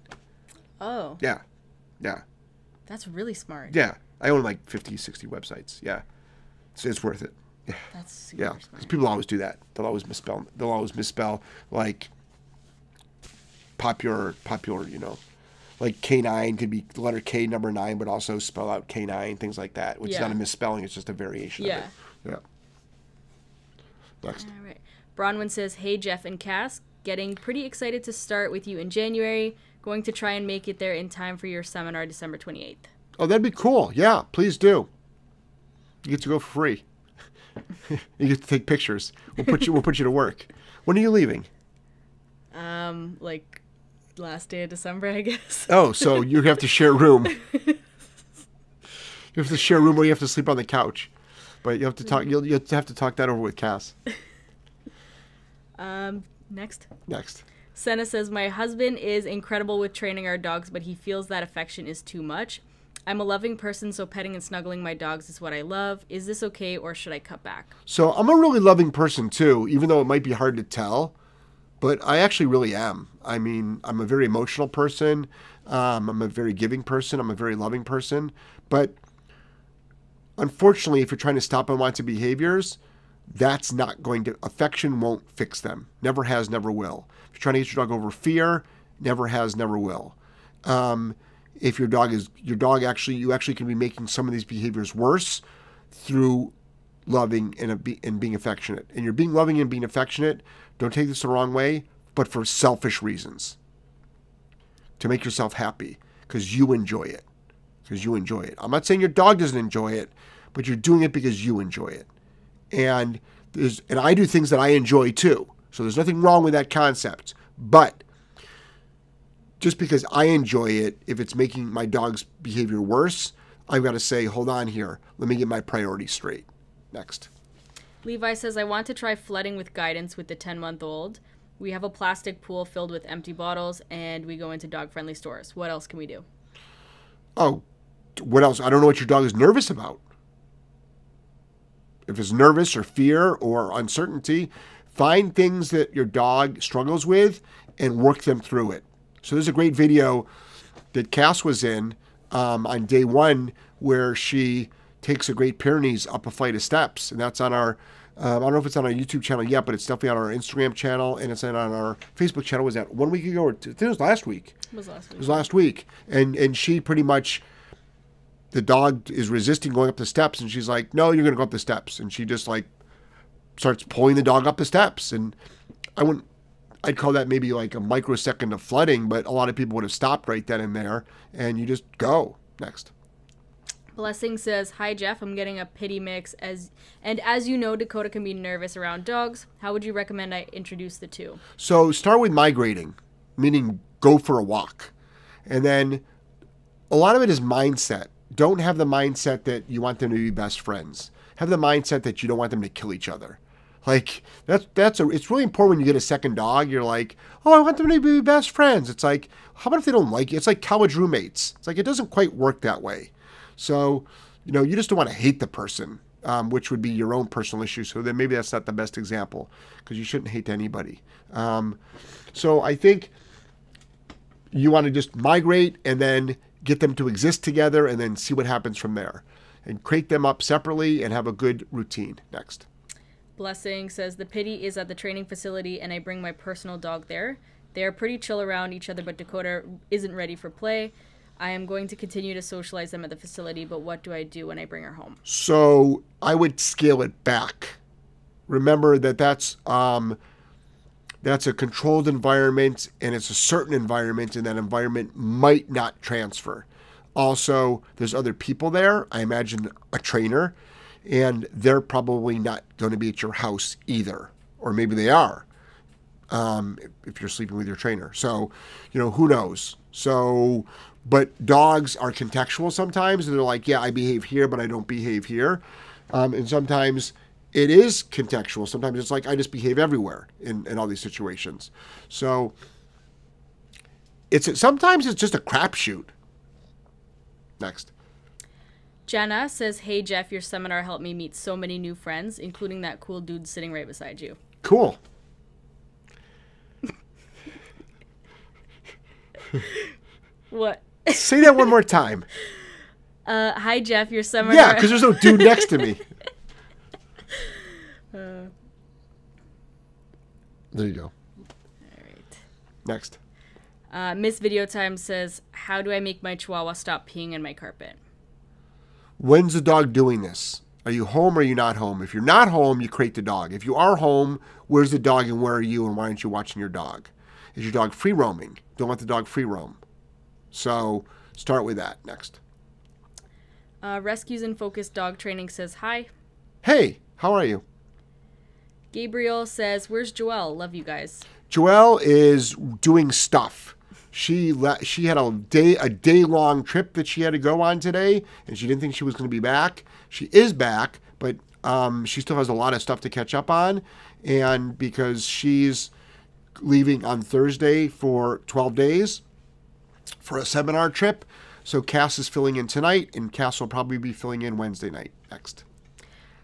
Oh, Yeah. Yeah. that's really smart. Yeah. I own like 50, 60 websites. Yeah. So it's worth it. Yeah. That's super Yeah. 'Cause smart. people always do that. They'll always misspell they'll always misspell like popular popular, you know. Like K9 could be the letter K number 9 but also spell out K9 things like that, which is not a misspelling, it's just a variation Yeah. of it. Yeah. Next. All right. Bronwyn says, Hey, Jeff and Cass, getting pretty excited to start with you in January. Going to try and make it there in time for your seminar December 28th. Oh, that'd be cool. Yeah, please do. You get to go for free. you get to take pictures. We'll put you we'll put you to work. When are you leaving? Um, like last day of December, I guess. Oh, so you have to share a room. you have to share a room where you have to sleep on the couch. But you have to talk. You'll, you'll have to talk that over with Cass Um, next. next. Senna says, My husband is incredible with training our dogs, but he feels that affection is too much. I'm a loving person, so petting and snuggling my dogs is what I love. Is this okay, or should I cut back? So I'm a really loving person too, even though it might be hard to tell. But I actually really am. I mean, I'm a very emotional person. Um, I'm a very giving person. I'm a very loving person. But unfortunately, if you're trying to stop unwanted behaviors, that's not going to, affection won't fix them. Never has, never will. If you're trying to get your dog over fear, never has, never will. Um, if your dog is, your dog actually, you actually can be making some of these behaviors worse through loving and, and being affectionate. And you're being loving and being affectionate, don't take this the wrong way, but for selfish reasons. To make yourself happy because you enjoy it. Because you enjoy it. I'm not saying your dog doesn't enjoy it, but you're doing it because you enjoy it. And there's and I do things that I enjoy too. So there's nothing wrong with that concept. But just because I enjoy it, if it's making my dog's behavior worse, I've got to say, hold on here. Let me get my priorities straight. Next. Levi says, I want to try flooding with guidance with the 10 month old. We have a plastic pool filled with empty bottles, and we go into dog friendly stores. What else can we do? Oh, what else? I don't know what your dog is nervous about. If it's nervous or fear or uncertainty, find things that your dog struggles with and work them through it. So there's a great video that Cass was in um, on day one where she takes a Great Pyrenees up a flight of steps, and that's on our. Um, I don't know if it's on our YouTube channel yet, but it's definitely on our Instagram channel and it's on our Facebook channel. Was that one week ago or two, I think it was last week? It was last It week. was last week, and and she pretty much, the dog is resisting going up the steps, and she's like, "No, you're going to go up the steps," and she just like starts pulling the dog up the steps, and I wouldn't. I'd call that maybe like a microsecond of flooding, but a lot of people would have stopped right then and there, and you just go next. Blessing says, "Hi Jeff, I'm getting a pittie mix as and as you know, Dakota can be nervous around dogs. How would you recommend I introduce the two? So start with migrating, meaning go for a walk. And then a lot of it is mindset. Don't have the mindset that you want them to be best friends. Have the mindset that you don't want them to kill each other. Like that's that's a it's really important when you get a second dog. You're like, oh, I want them to be best friends. It's like, how about if they don't like you? It's like college roommates. It's like it doesn't quite work that way. So, you know, you just don't want to hate the person, um, which would be your own personal issue. So then maybe that's not the best example because you shouldn't hate anybody. Um, so I think you want to just migrate and then get them to exist together and then see what happens from there and crate them up separately and have a good routine next. Blessing says the pittie is at the training facility and I bring my personal dog there. They are pretty chill around each other, but Dakota isn't ready for play. I am going to continue to socialize them at the facility, but what do I do when I bring her home? So I would scale it back. Remember that that's um, that's a controlled environment and it's a certain environment, and that environment might not transfer. Also, there's other people there. I imagine a trainer, and they're probably not going to be at your house either, or maybe they are. Um, if you're sleeping with your trainer, so you know who knows. So, but dogs are contextual sometimes. They're like, yeah, I behave here, but I don't behave here. Um, and sometimes it is contextual. Sometimes it's like I just behave everywhere in, in all these situations. So it's sometimes it's just a crapshoot. Next. Jenna says, Hey Jeff, your seminar helped me meet so many new friends, including that cool dude sitting right beside you. Cool. What? Say that one more time. Uh, hi Jeff, your seminar. Yeah, because there's no dude next to me. Uh. There you go. All right. Next. Uh, Miss Video Time says, How do I make my chihuahua stop peeing in my carpet? When's the dog doing this? Are you home or are you not home? If you're not home, you crate the dog. If you are home, where's the dog and where are you and why aren't you watching your dog? Is your dog free roaming? Don't let the dog free roam. So start with that next. Uh, Rescues and Focus Dog Training says, Hi. Hey, how are you? Gabriel says, Where's Joelle? Love you guys. Joelle is doing stuff. She le- she had a day a day long trip that she had to go on today, and she didn't think she was going to be back. She is back, but um, she still has a lot of stuff to catch up on, and because she's leaving on Thursday for 12 days for a seminar trip, so Cass is filling in tonight, and Cass will probably be filling in Wednesday night next.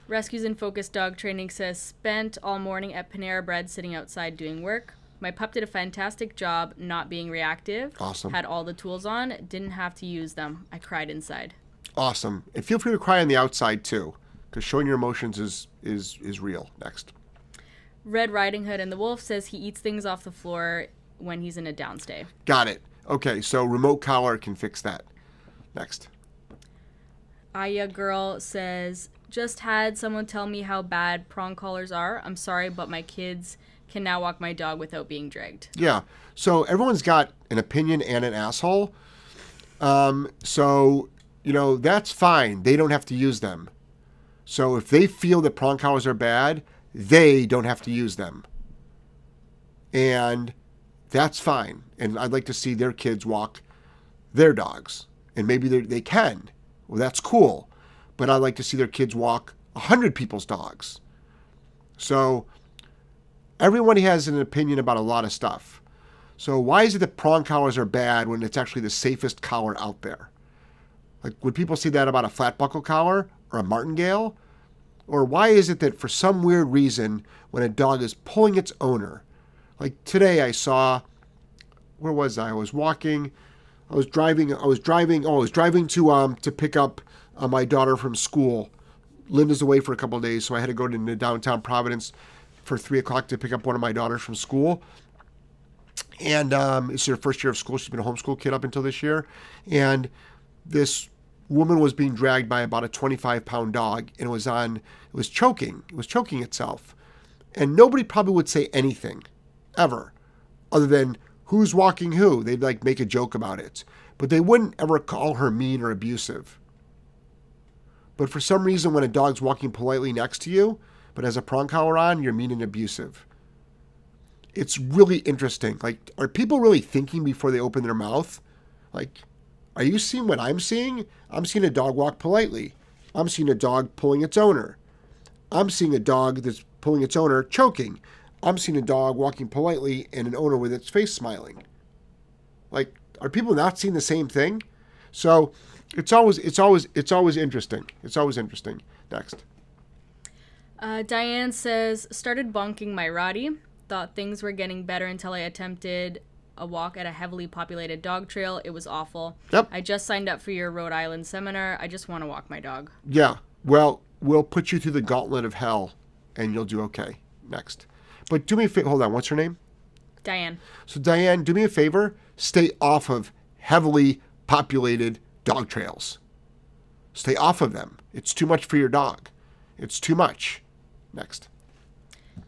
Rescues and Focus Dog Training says, Spent all morning at Panera Bread sitting outside doing work. My pup did a fantastic job not being reactive. Awesome. Had all the tools on, didn't have to use them. I cried inside. Awesome, and feel free to cry on the outside too, because showing your emotions is is is real. Next. Red Riding Hood and the Wolf says he eats things off the floor when he's in a downstay. Got it. Okay, so remote collar can fix that. Next. Aya Girl says, just had someone tell me how bad prong collars are. I'm sorry, but my kids can now walk my dog without being dragged. Yeah. So everyone's got an opinion and an asshole. Um, so, you know, that's fine. They don't have to use them. So if they feel that prong collars are bad, they don't have to use them. And that's fine. And I'd like to see their kids walk their dogs. And maybe they they can. Well, that's cool. But I'd like to see their kids walk 100 people's dogs. So everyone has an opinion about a lot of stuff. So why is it that prong collars are bad when it's actually the safest collar out there? Like would people see that about a flat buckle collar or a martingale? Or why is it that for some weird reason when a dog is pulling its owner, like today I saw where was I? I was walking I was driving I was driving oh I was driving to um to pick up uh, my daughter from school. Linda's away for a couple of days, so I had to go to downtown Providence for three o'clock to pick up one of my daughters from school. And um, it's her first year of school. She's been a homeschool kid up until this year. And this woman was being dragged by about a 25 pound dog and it was on, it was choking. It was choking itself. And nobody probably would say anything ever other than who's walking who. They'd like make a joke about it. But they wouldn't ever call her mean or abusive. But for some reason, when a dog's walking politely next to you, but has a prong collar on, you're mean and abusive. It's really interesting. Like, are people really thinking before they open their mouth? Like, are you seeing what I'm seeing? I'm seeing a dog walk politely. I'm seeing a dog pulling its owner. I'm seeing a dog that's pulling its owner choking. I'm seeing a dog walking politely and an owner with its face smiling. Like, are people not seeing the same thing? So it's always it's always it's always interesting. It's always interesting. Next. Uh, Diane says, started bonking my Rottie. Thought things were getting better until I attempted a walk at a heavily populated dog trail. It was awful. Yep. I just signed up for your Rhode Island seminar. I just want to walk my dog. Yeah. Well, we'll put you through the gauntlet of hell, and you'll do okay. Next. But do me a favor. Hold on. What's her name? Diane. So Diane, do me a favor. Stay off of heavily populated dog trails. Stay off of them. It's too much for your dog. It's too much. Next.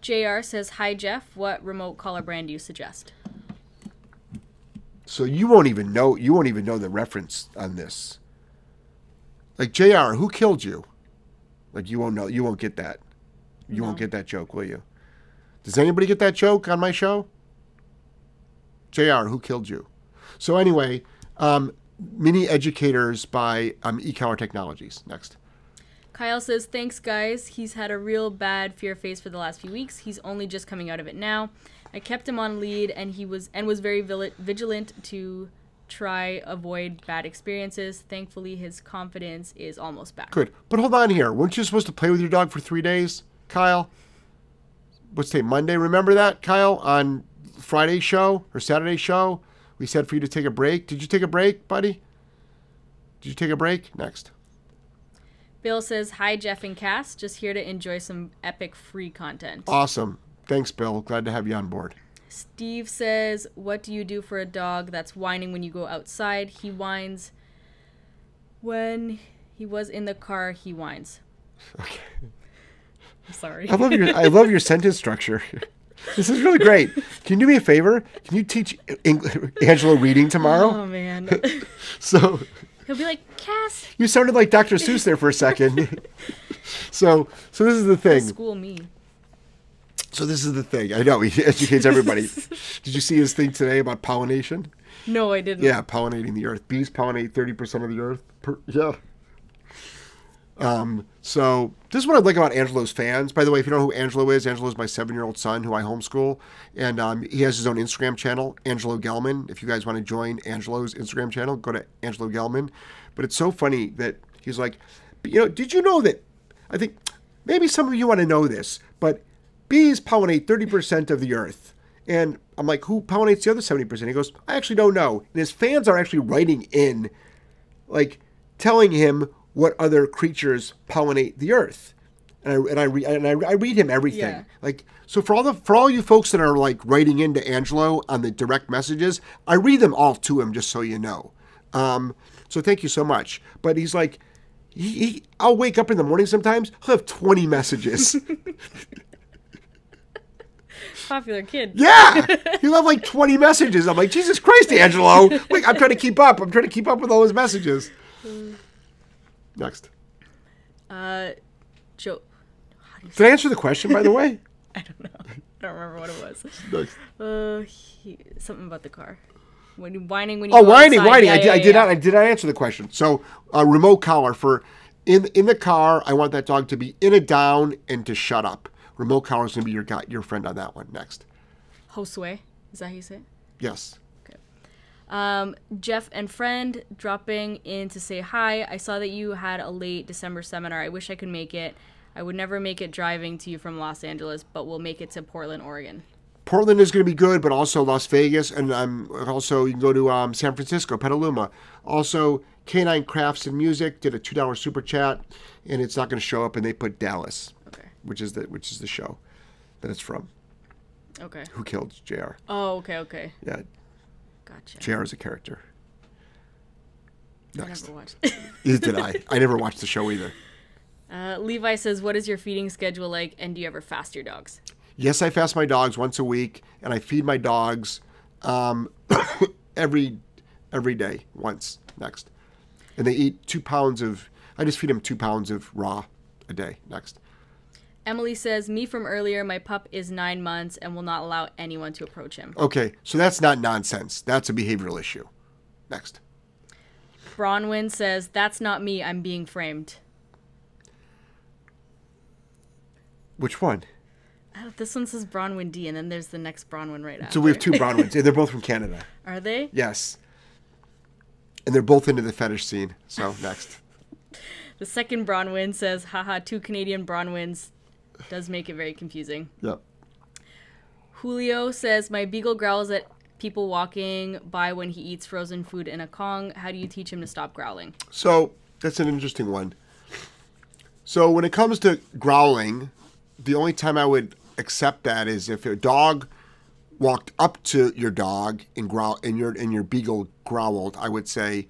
JR says, Hi, Jeff. What remote collar brand do you suggest? So you won't even know you won't even know the reference on this. Like JR, who killed you? Like you won't know you won't get that. You won't get that joke, will you? Does anybody get that joke on my show? JR, who killed you? So anyway, um, mini educators by um, eCollar Technologies. Next. Kyle says, Thanks, guys. He's had a real bad fear face for the last few weeks. He's only just coming out of it now. I kept him on lead, and he was and was very vigilant to try avoid bad experiences. Thankfully, his confidence is almost back. Good. But hold on here. Weren't you supposed to play with your dog for three days, Kyle? What's today? Monday. Remember that, Kyle? On Friday's show or Saturday's show, we said for you to take a break. Did you take a break, buddy? Did you take a break? Next. Bill says, Hi, Jeff and Cass. Just here to enjoy some epic free content. Awesome. Thanks, Bill. Glad to have you on board. Steve says, What do you do for a dog that's whining when you go outside? He whines. When he was in the car, he whines. Okay. I'm sorry. I love your I love your sentence structure. This is really great. Can you do me a favor? Can you teach Eng- Angelo reading tomorrow? Oh, man. So He'll be like, Cass, you sounded like Dr. Seuss there for a second. so so this is the thing. school me. So this is the thing. I know he educates everybody. Did you see his thing today about pollination? No, I didn't. Yeah, pollinating the earth. Bees pollinate thirty percent of the earth. Per, yeah. Um. So this is what I like about Angelo's fans. By the way, if you know who Angelo is, Angelo is my seven-year-old son who I homeschool, and um, he has his own Instagram channel, Angelo Gellman. If you guys want to join Angelo's Instagram channel, go to Angelo Gellman. But it's so funny that he's like, you know, did you know that? I think maybe some of you want to know this, but bees pollinate 30% of the earth. And I'm like, who pollinates the other 70%? He goes, I actually don't know. And his fans are actually writing in, like, telling him what other creatures pollinate the earth. And I, and I, re, and I, I read him everything. Yeah. Like, so for all the for all you folks that are like writing into Angelo on the direct messages, I read them all to him just so you know. Um, so thank you so much. But he's like, he, he, I'll wake up in the morning sometimes. He'll have 20 messages. Popular kid. Yeah, he'll have like 20 messages. I'm like, Jesus Christ, Angelo. Like, I'm trying to keep up. I'm trying to keep up with all his messages. Next. Uh, Joe. Did I answer the question, by the way? I don't know. I don't remember what it was. Next. Uh, he, something about the car. When you whining when you Oh, whining, outside. whining. Yeah, I, did, yeah, I did not. I did not answer the question. So, uh, remote collar for in in the car. I want that dog to be in a down and to shut up. Remote collar is going to be your guy, your friend on that one. Next. Josue. Is that how you say it? Yes. Um, Jeff and friend dropping in to say hi. I saw that you had a late December seminar. I wish I could make it. I would never make it driving to you from Los Angeles, but we'll make it to Portland, Oregon. Portland is going to be good, but also Las Vegas, and um, also you can go to um, San Francisco, Petaluma. Also, Canine Crafts and Music did a two dollar super chat, and it's not going to show up, and they put Dallas, Okay. which is the which is the show that it's from. Okay. Who killed Jr. Oh, okay, okay. Yeah, Gotcha. Jr. is a character. I Next, never watched. Did I? I never watched the show either. uh, Levi says, "What is your feeding schedule like, and do you ever fast your dogs?" Yes, I fast my dogs once a week, and I feed my dogs um, every every day once. Next, and they eat two pounds of. I just feed them two pounds of raw a day. Next, Emily says, "Me from earlier. My pup is nine months and will not allow anyone to approach him." okay, so that's not nonsense. That's a behavioral issue. Next, Bronwyn says, "That's not me. I'm being framed." which one? Uh, this one says Bronwyn D, and then there's the next Bronwyn right after. So we have two and they're both from Canada. Are they? Yes, and they're both into the fetish scene. So next, The second Bronwyn says, "Haha, two Canadian Bronwyns." Does make it very confusing. yep. Julio says, My beagle growls at people walking by when he eats frozen food in a Kong. How do you teach him to stop growling? So that's an interesting one. So when it comes to growling, the only time I would accept that is if a dog walked up to your dog and growl and your and your beagle growled, I would say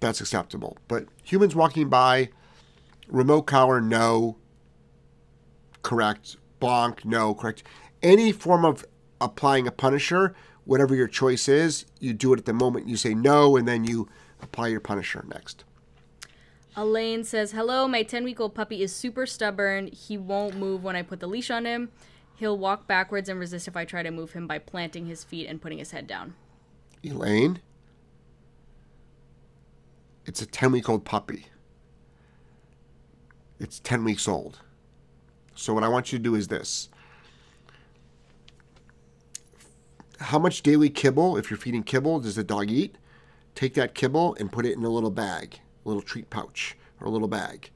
that's acceptable. But humans walking by, remote collar, no. Correct. Bonk, no. Correct. Any form of applying a punisher, whatever your choice is, you do it at the moment you say no, and then you apply your punisher next. Elaine says, Hello, my 10 week old puppy is super stubborn. He won't move when I put the leash on him. He'll walk backwards and resist if I try to move him by planting his feet and putting his head down. Elaine, it's a 10 week old puppy. It's 10 weeks old. So, what I want you to do is this How much daily kibble, if you're feeding kibble, does the dog eat? Take that kibble and put it in a little bag, a little treat pouch, or a little bag.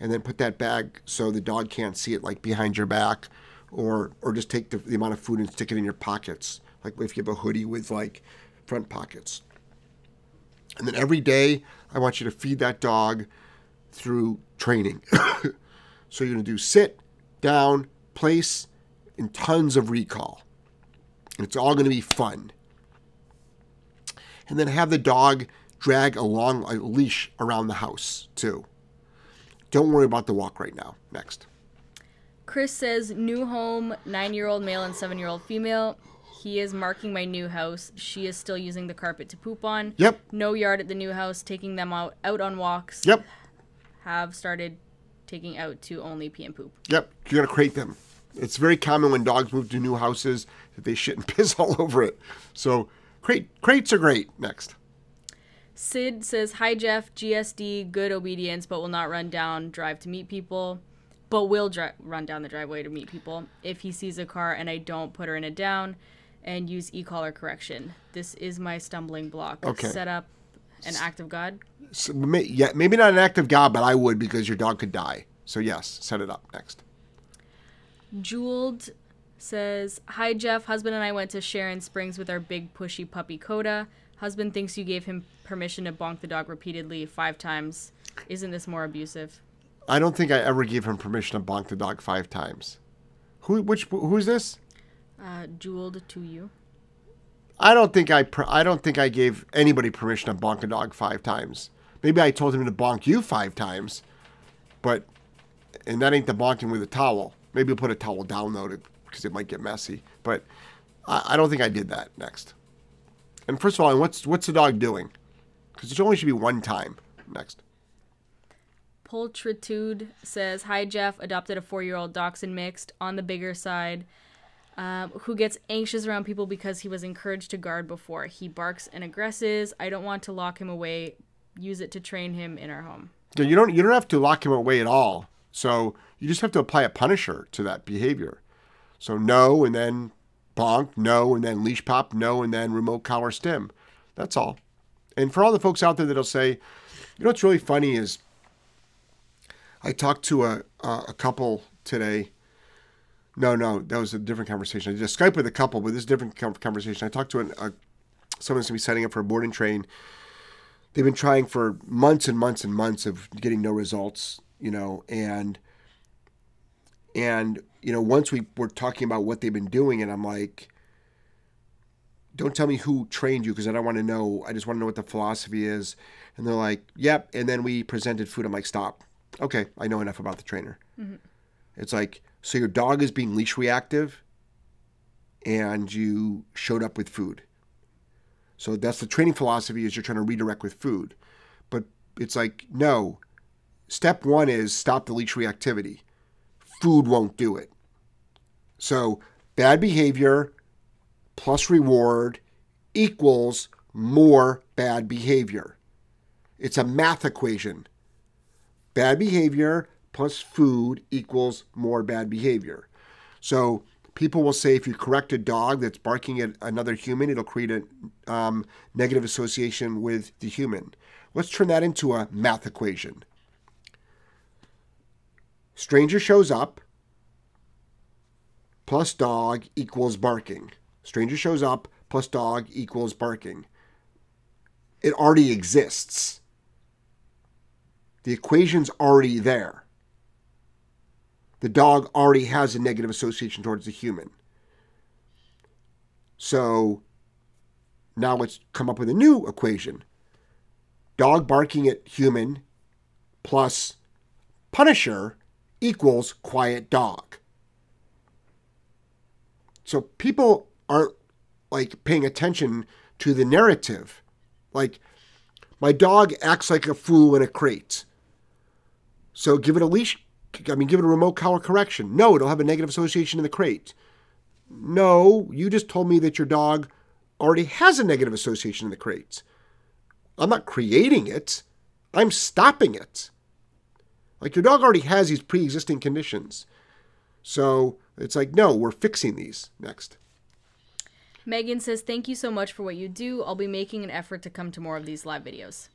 And then put that bag so the dog can't see it, like behind your back, or or just take the, the amount of food and stick it in your pockets, like if you have a hoodie with like front pockets. And then every day, I want you to feed that dog through training. so you're going to do sit, down, place, and tons of recall. And it's all going to be fun. And then have the dog drag a long a leash around the house, too. Don't worry about the walk right now. Next. Chris says, New home, nine year old male and seven year old female. He is marking my new house. She is still using the carpet to poop on. Yep. No yard at the new house, taking them out, out on walks. Yep. Have started taking out to only pee and poop. Yep. You're going to crate them. It's very common when dogs move to new houses that they shit and piss all over it. So crate crates are great. Next. Sid says, Hi Jeff, GSD, good obedience, but will not run down, drive to meet people, but will dri- run down the driveway to meet people. If he sees a car and I don't put her in a down and use e collar correction. This is my stumbling block. Okay. Set up an act of God. So, yeah, maybe not an act of God, but I would because your dog could die. So yes, set it up next. Jeweled says, Hi Jeff, husband and I went to Sharon Springs with our big pushy puppy Coda. Husband thinks you gave him permission to bonk the dog repeatedly five times. Isn't this more abusive? I don't think I ever gave him permission to bonk the dog five times. Who? Which? Who is this? Uh, jeweled to you. I don't think I. I don't think I gave anybody permission to bonk a dog five times. Maybe I told him to bonk you five times, but and that ain't the bonking with a towel. Maybe we'll put a towel down though, because it might get messy. But I, I don't think I did that. Next. And first of all, what's what's the dog doing? Because it only should be one time. Next. Poltritude says, Hi Jeff, adopted a four year old dachshund mixed on the bigger side. Um, who gets anxious around people because he was encouraged to guard before. He barks and aggresses. I don't want to lock him away. Use it to train him in our home. Yeah, you don't you don't have to lock him away at all. So you just have to apply a punisher to that behavior. So no, and then bonk, no, and then leash pop, no, and then remote collar stem. That's all. And for all the folks out there that'll say, you know what's really funny is I talked to a a, couple today. No, no, that was a different conversation. I did a Skype with a couple, but this is a different conversation. I talked to an, a someone's gonna be setting up for a boarding train they've been trying for months and months and months of getting no results, you know, and and you know, once we were talking about what they've been doing, and I'm like, don't tell me who trained you because I don't want to know. I just want to know what the philosophy is. And they're like, yep. And then we presented food. I'm like, stop. Okay, I know enough about the trainer. Mm-hmm. It's like, so your dog is being leash reactive and you showed up with food. So that's the training philosophy is you're trying to redirect with food. But it's like, no. Step one is stop the leash reactivity. Food won't do it. So bad behavior plus reward equals more bad behavior. It's a math equation. Bad behavior plus food equals more bad behavior. So people will say if you correct a dog that's barking at another human, it'll create a um, negative association with the human. Let's turn that into a math equation. Stranger shows up plus dog equals barking. Stranger shows up plus dog equals barking. It already exists. The equation's already there. The dog already has a negative association towards the human. So now let's come up with a new equation. Dog barking at human plus punisher equals quiet dog. So people aren't like paying attention to the narrative. Like, my dog acts like a fool in a crate. So give it a leash. I mean, give it a remote collar correction. No, it'll have a negative association in the crate. No, you just told me that your dog already has a negative association in the crates. I'm not creating it, I'm stopping it. Like your dog already has these pre existing conditions. So it's like, no, we're fixing these next. Megan says, Thank you so much for what you do. I'll be making an effort to come to more of these live videos.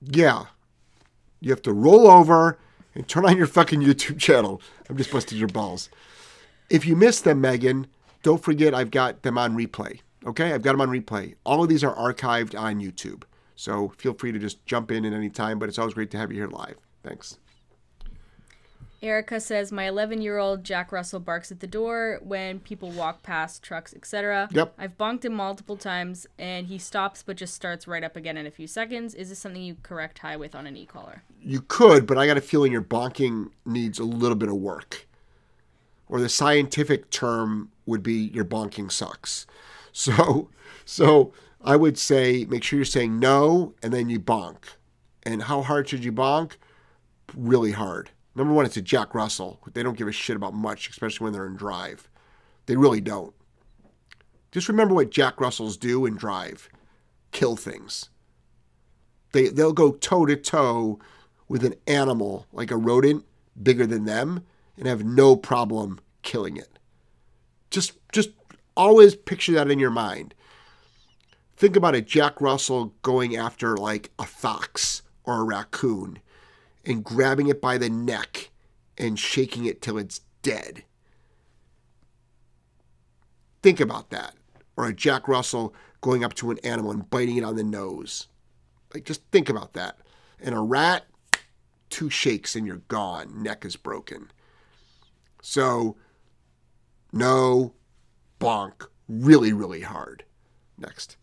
Yeah. You have to roll over turn on your fucking YouTube channel. I'm just busting your balls. If you missed them, Megan, don't forget I've got them on replay. Okay? I've got them on replay. All of these are archived on YouTube. So feel free to just jump in at any time, but it's always great to have you here live. Thanks. Erica says, My 11 year old Jack Russell barks at the door when people walk past trucks, etc. Yep. I've bonked him multiple times and he stops but just starts right up again in a few seconds. Is this something you correct high with on an e collar? You could, but I got a feeling your bonking needs a little bit of work. Or the scientific term would be your bonking sucks. So, so I would say make sure you're saying no and then you bonk. And how hard should you bonk? Really hard Number one, it's a Jack Russell. They don't give a shit about much, especially when they're in drive. They really don't. Just remember what Jack Russells do in drive kill things. They, they'll go toe to toe with an animal like a rodent bigger than them and have no problem killing it. Just, just always picture that in your mind. Think about a Jack Russell going after like a fox or a raccoon and grabbing it by the neck and shaking it till it's dead. Think about that. Or a Jack Russell going up to an animal and biting it on the nose. Like, just think about that. And a rat, two shakes and you're gone. Neck is broken. So, no, bonk, really, really hard. Next.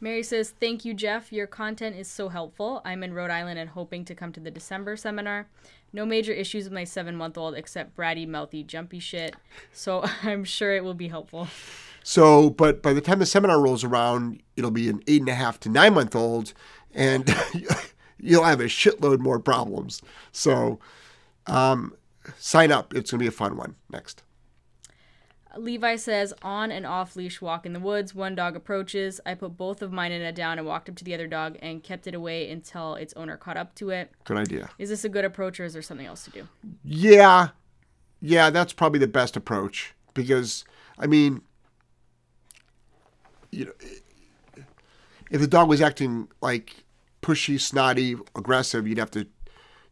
Mary says, Thank you, Jeff. Your content is so helpful. I'm in Rhode Island and hoping to come to the December seminar. No major issues with my seven month old except bratty, mouthy, jumpy shit. So I'm sure it will be helpful. So, but by the time the seminar rolls around, it'll be an eight and a half to nine month old, and you'll have a shitload more problems. So, um, sign up. It's going to be a fun one. Next. Levi says, on and off leash walk in the woods. One dog approaches. I put both of mine in a down and walked up to the other dog and kept it away until its owner caught up to it. Good idea. Is this a good approach or is there something else to do? Yeah. Yeah, that's probably the best approach because, I mean, you know, if the dog was acting like pushy, snotty, aggressive, you'd have to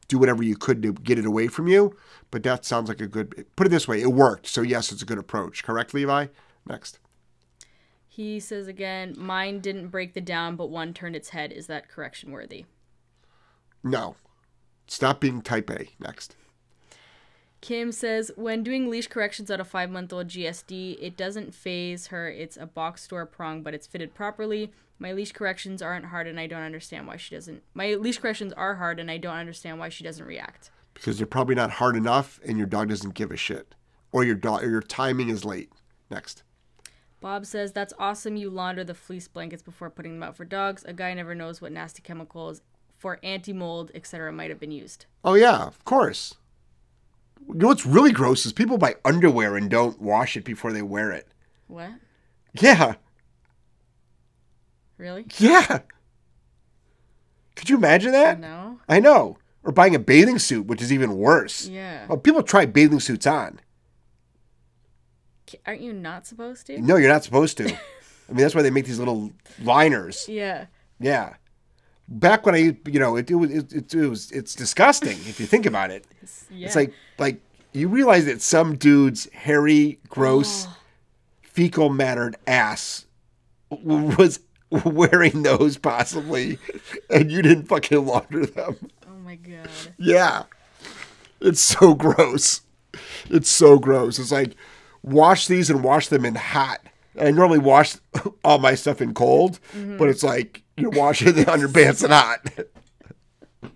do whatever you could to get it away from you. But that sounds like a good. Put it this way, it worked. So yes, it's a good approach. Correct, Levi. Next. He says again, mine didn't break the down, but one turned its head. Is that correction worthy? No. Stop being type A. Next. Kim says, when doing leash corrections on a five month old GSD, it doesn't faze her. It's a box store prong, but it's fitted properly. My leash corrections aren't hard, and I don't understand why she doesn't. My leash corrections are hard, and I don't understand why she doesn't react. Because they're probably not hard enough and your dog doesn't give a shit. Or your dog or your timing is late. Next. Bob says, That's awesome. You launder the fleece blankets before putting them out for dogs. A guy never knows what nasty chemicals for anti mold, etc., might have been used. Oh yeah, of course. You know what's really gross is people buy underwear and don't wash it before they wear it. What? Yeah. Really? Yeah. Could you imagine that? No? I know. Or buying a bathing suit, which is even worse. Yeah. Oh, people try bathing suits on. Aren't you not supposed to? No, you're not supposed to. I mean, that's why they make these little liners. Yeah. Yeah. Back when I, you know, it, it was, it, it, it was, it's disgusting if you think about it. Yeah. It's like, like you realize that some dude's hairy, gross, oh. fecal mattered ass was wearing those possibly, and you didn't fucking launder them. Oh my god. Yeah. It's so gross. It's so gross. It's like wash these and wash them in hot. I normally wash all my stuff in cold, mm-hmm. but it's like you're washing the underpants in hot.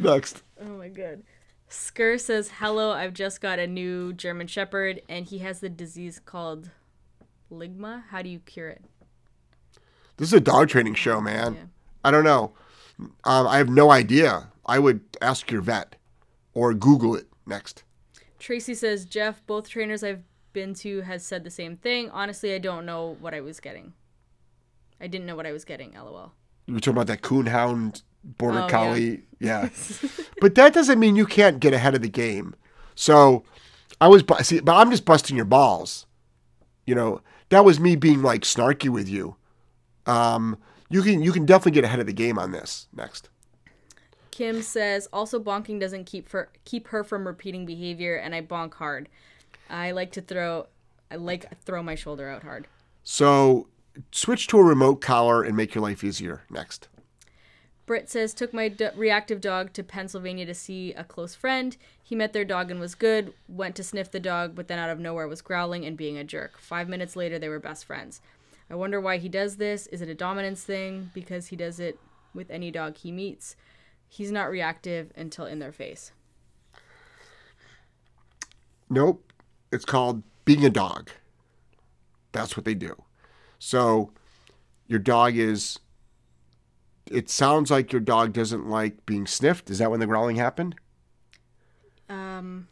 Next. Oh my god. Skur says, Hello, I've just got a new German Shepherd, and he has the disease called Ligma. How do you cure it? This is a dog training show, man. Yeah. I don't know. Um, I have no idea. I would ask your vet or Google it next. Tracy says, Jeff, both trainers I've been to has said the same thing. Honestly, I don't know what I was getting. I didn't know what I was getting, lol. You were talking about that coonhound border Oh, yeah. collie. Yeah. but that doesn't mean you can't get ahead of the game. So I was, bu- see, but I'm just busting your balls. You know, that was me being like snarky with you. Um, you can, you can definitely get ahead of the game on this next. Kim says, also bonking doesn't keep for keep her from repeating behavior, and I bonk hard. I like to throw, I like throw my shoulder out hard. So switch to a remote collar and make your life easier next. Britt says, took my d- reactive dog to Pennsylvania to see a close friend. He met their dog and was good. Went to sniff the dog, but then out of nowhere was growling and being a jerk. Five minutes later, they were best friends. I wonder why he does this. Is it a dominance thing? Because he does it with any dog he meets. He's not reactive until in their face. Nope. It's called being a dog. That's what they do. So your dog is. It sounds like your dog doesn't like being sniffed. Is that when the growling happened? Um,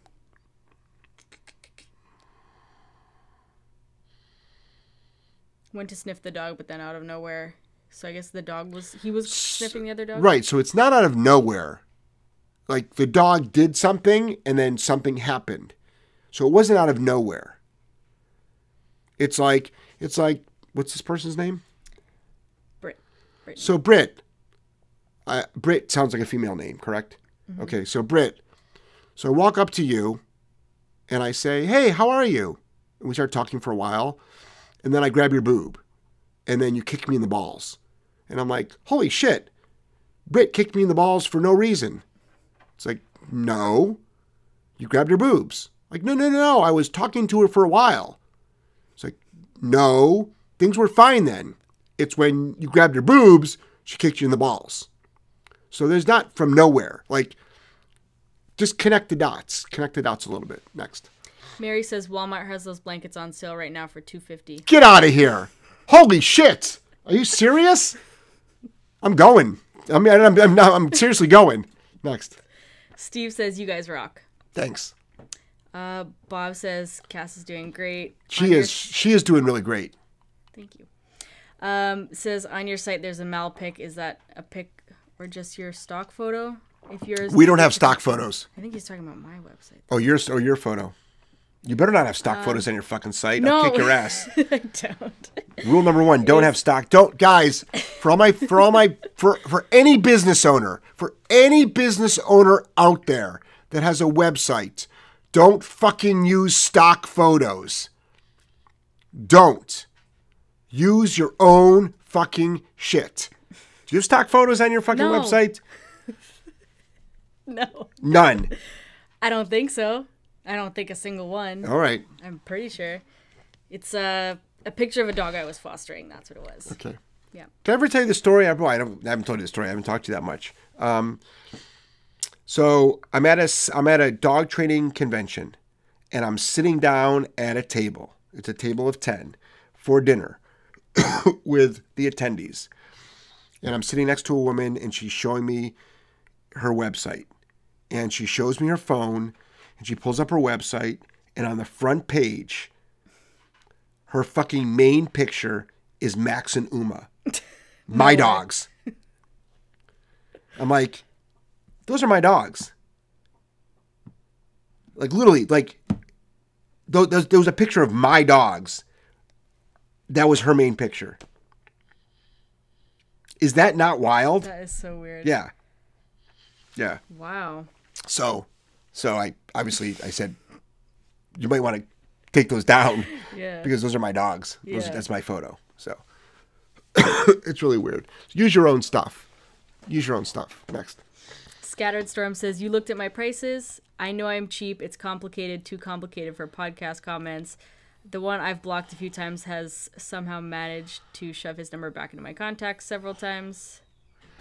went to sniff the dog, but then out of nowhere. So I guess the dog was he was sniffing the other dog. Right. So it's not out of nowhere. Like the dog did something and then something happened. So it wasn't out of nowhere. It's like it's like what's this person's name? Brit. Brit. So Brit, uh, Brit sounds like a female name, correct? Okay, so Brit. So I walk up to you, and I say, "Hey, how are you?" And we start talking for a while, and then I grab your boob, and then you kick me in the balls, and I'm like, "Holy shit!" Brit kicked me in the balls for no reason. It's like, no, you grabbed her boobs. Like, no, no, no, no. I was talking to her for a while. It's like, no, things were fine then. It's when you grabbed her boobs, she kicked you in the balls. So there's not from nowhere. Like, just connect the dots. Connect the dots a little bit. Next. Mary says Walmart has those blankets on sale right now for two fifty. Get out of here. Holy shit. Are you serious? I'm going. I mean, I'm, I'm, not, I'm seriously going. Next. Steve says you guys rock. Thanks. Uh, Bob says Cass is doing great. She On your- is. She is doing really great. Thank you. Um, says on your site there's a mal pic. Is that a pic or just your stock photo? If yours, We don't have stock photos. I think he's talking about my website. Oh, your oh your photo. You better not have stock um, photos on your fucking site. I'll kick your ass. I don't. Rule number one: don't have stock. Don't, guys. For all my, for all my, for for any business owner, for any business owner out there that has a website, don't fucking use stock photos. Don't Use your own fucking shit. Do you have stock photos on your fucking No. website? No. None. I don't think so. I don't think a single one. All right. I'm pretty sure. It's a a picture of a dog I was fostering. That's what it was. Okay. Yeah. Did I ever tell you the story? I, well, I, don't, I haven't told you the story. I haven't talked to you that much. Um, so I'm at a I'm at a dog training convention, and I'm sitting down at a table. It's a table of ten for dinner with the attendees, and I'm sitting next to a woman, and she's showing me her website, and she shows me her phone, and she pulls up her website, and on the front page, her fucking main picture is Max and Uma, my dogs. I'm like, those are my dogs. Like literally, like tho- there there was a picture of my dogs. That was her main picture. Is that not wild? That is so weird. Yeah. Yeah. Wow. So, so I obviously I said, you might want to take those down Yeah. because those are my dogs. Those, Yeah. that's my photo. So it's really weird. Use your own stuff. Use your own stuff. Next. Scattered Storm says, You looked at my prices. I know I'm cheap. It's complicated, too complicated for podcast comments. The one I've blocked a few times has somehow managed to shove his number back into my contacts several times.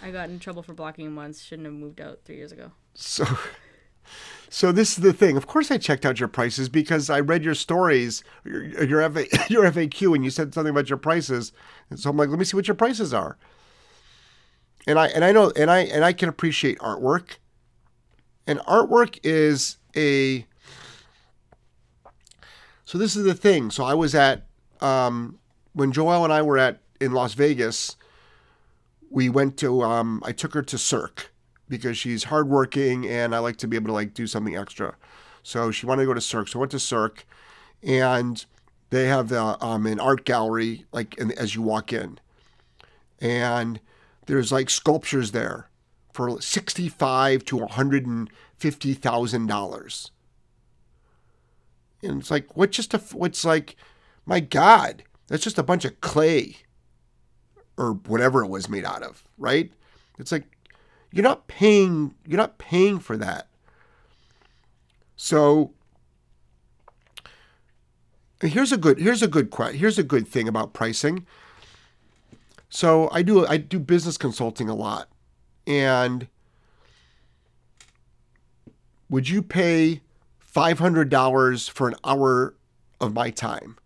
I got in trouble for blocking him once. Shouldn't have moved out three years ago. So, so this is the thing. Of course, I checked out your prices because I read your stories, your your, FA, your FAQ, and you said something about your prices. And so I'm like, let me see what your prices are. And I and I know and I and I can appreciate artwork. And artwork is a. So this is the thing. So I was at um, when Joelle and I were at in Las Vegas. We went to. Um, I took her to Cirque because she's hardworking and I like to be able to like do something extra. So she wanted to go to Cirque. So I went to Cirque, and they have um, an art gallery like in, as you walk in, and there's like sculptures there for sixty-five to one hundred and fifty thousand dollars. And it's like what just a what's like, my God, that's just a bunch of clay, or whatever it was made out of, right? It's like you're not paying you're not paying for that. So here's a good here's a good here's a good thing about pricing. So i do i do business consulting a lot. And would you pay $500 for an hour of my time?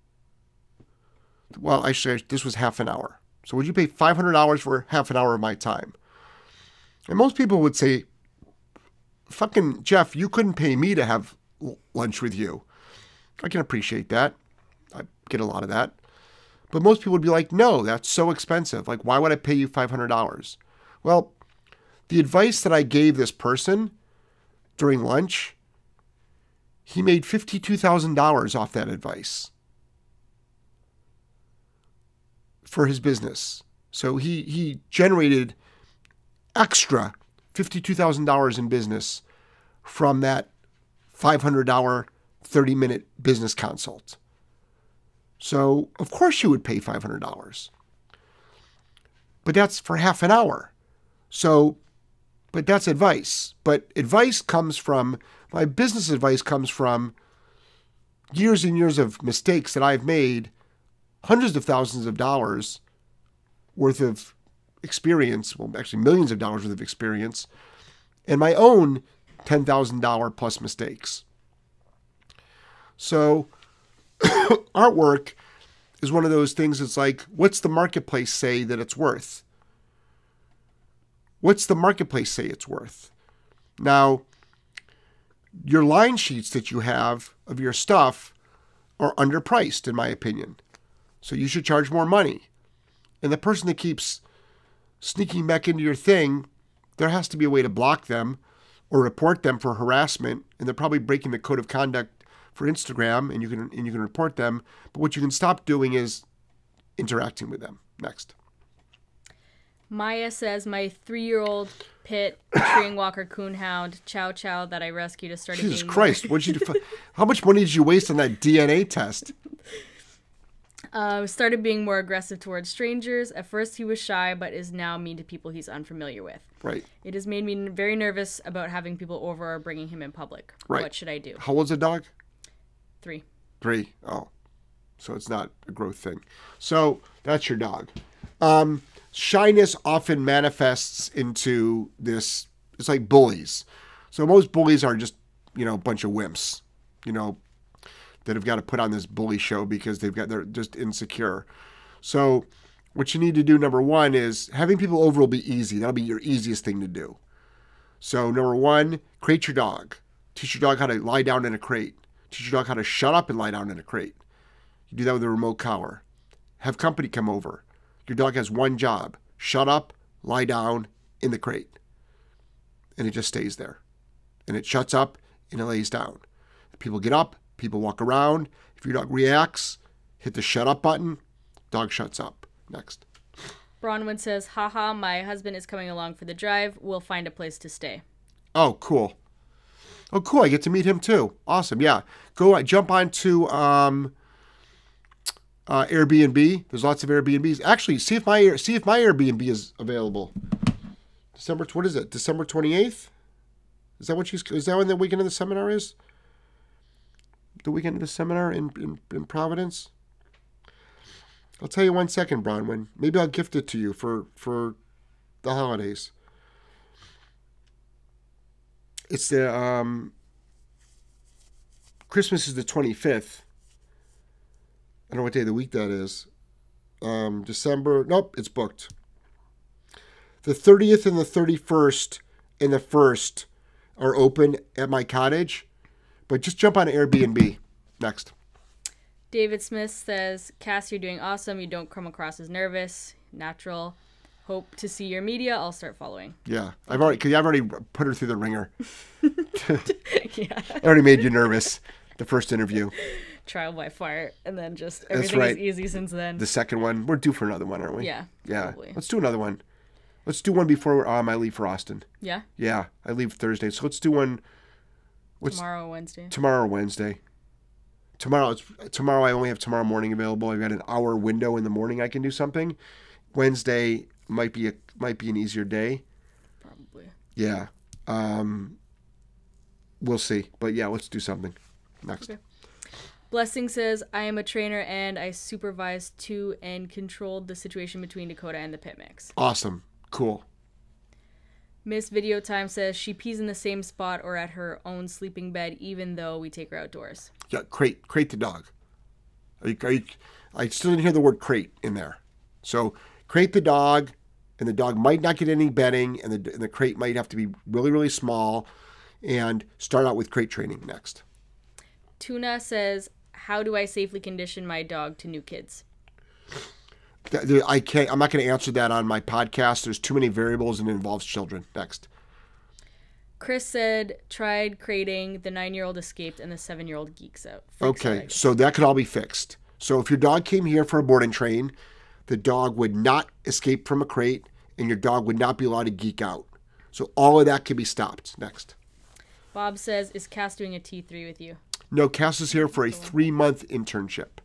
Well actually this was half an hour. So would you pay $500 for half an hour of my time and most people would say, fucking Jeff, you couldn't pay me to have lunch with you. I can appreciate that. I get a lot of that. But most people would be like, no, that's so expensive. Like, why would I pay you $500? Well, the advice that I gave this person during lunch, he made $52,000 off that advice for his business. So he, he generated extra $52,000 in business from that $500 30 minute business consult. So, of course, you would pay $500. But that's for half an hour. So, but that's advice. But advice comes from, my business advice comes from years and years of mistakes that I've made, hundreds of thousands of dollars worth of experience, well, actually millions of dollars worth of experience, and my own $10,000 plus mistakes. So, artwork is one of those things that's like, what's the marketplace say that it's worth? What's the marketplace say it's worth? Now, your line sheets that you have of your stuff are underpriced, in my opinion. So you should charge more money. And the person that keeps sneaking back into your thing, there has to be a way to block them or report them for harassment. And they're probably breaking the code of conduct for Instagram, and you can and you can report them. But what you can stop doing is interacting with them. Next. Maya says my three-year-old pit treeing walker coonhound Chow Chow that I rescued has started Jesus Christ! What'd you do? How much money did you waste on that DNA test? Uh, started being more aggressive towards strangers. At first, he was shy, but is now mean to people he's unfamiliar with. Right. It has made me very nervous about having people over or bringing him in public. Right. What should I do? How old's the dog? Three. Three. Oh, so it's not a growth thing. So that's your dog. Um, shyness often manifests into this. It's like bullies. So most bullies are just you know a bunch of wimps, you know, that have got to put on this bully show because they've got they're just insecure. So what you need to do number one is having people over will be easy. That'll be your easiest thing to do. So number one, crate your dog. Teach your dog how to lie down in a crate. Teach your dog how to shut up and lie down in a crate. You do that with a remote collar. Have company come over. Your dog has one job: shut up, lie down in the crate, and it just stays there. And it shuts up and it lays down. People get up. People walk around. If your dog reacts, hit the shut up button. Dog shuts up. Next. Bronwyn says, haha, my husband is coming along for the drive. We'll find a place to stay. Oh, cool. Oh, cool. I get to meet him too. Awesome. Yeah. Go uh, jump onto um, uh, Airbnb. There's lots of Airbnbs. Actually, see if my see if my Airbnb is available. December. What is it? December 28th. Is that what she's? Is that when the weekend of the seminar is? The weekend of the seminar in in, in Providence. I'll tell you one second, Bronwyn. Maybe I'll gift it to you for for the holidays. It's the um Christmas is the 25th. I don't know what day of the week that is. Um December. Nope, it's booked. The 30th and the 31st and the 1st are open at my cottage, but just jump on Airbnb. Next. David Smith says, Cass, you're doing awesome. You don't come across as nervous. Natural. Hope to see your media. I'll start following. Yeah, I've already cause I've already put her through the wringer. yeah. I already made you nervous. The first interview, Trial by fire. And then just everything right. is easy since then. the second one, we're due for another one, aren't we? yeah. Yeah. Probably. Let's do another one. Let's do one before um, I leave for Austin. Yeah. Yeah, I leave Thursday, so let's do one What's- Tomorrow, Wednesday. tomorrow Wednesday. Tomorrow, it's, tomorrow I only have tomorrow morning available. I've got an hour window in the morning I can do something. Wednesday might be a might be an easier day. Probably. Yeah, um, we'll see. But yeah, let's do something next. Okay. Blessing says, I am a trainer and I supervised to and controlled the situation between Dakota and the pit mix. Awesome, cool. Miss Video Time says she pees in the same spot or at her own sleeping bed even though we take her outdoors. Yeah, crate, crate the dog. Are you, are you, I still didn't hear the word crate in there. So crate the dog, and the dog might not get any bedding, and the, and the crate might have to be really, really small, and start out with crate training next. Tuna says, How do I safely condition my dog to new kids? I can't. I'm not going to answer that on my podcast. There's too many variables and it involves children. Next. Chris said, Tried crating, the nine year old escaped, and the seven year old geeks out. Freaks Okay, so that could all be fixed. So if your dog came here for a boarding train, the dog would not escape from a crate, and your dog would not be allowed to geek out. So all of that can be stopped. Next. Bob says, Is Cass doing a T3 with you? No, Cass is here for a three month internship.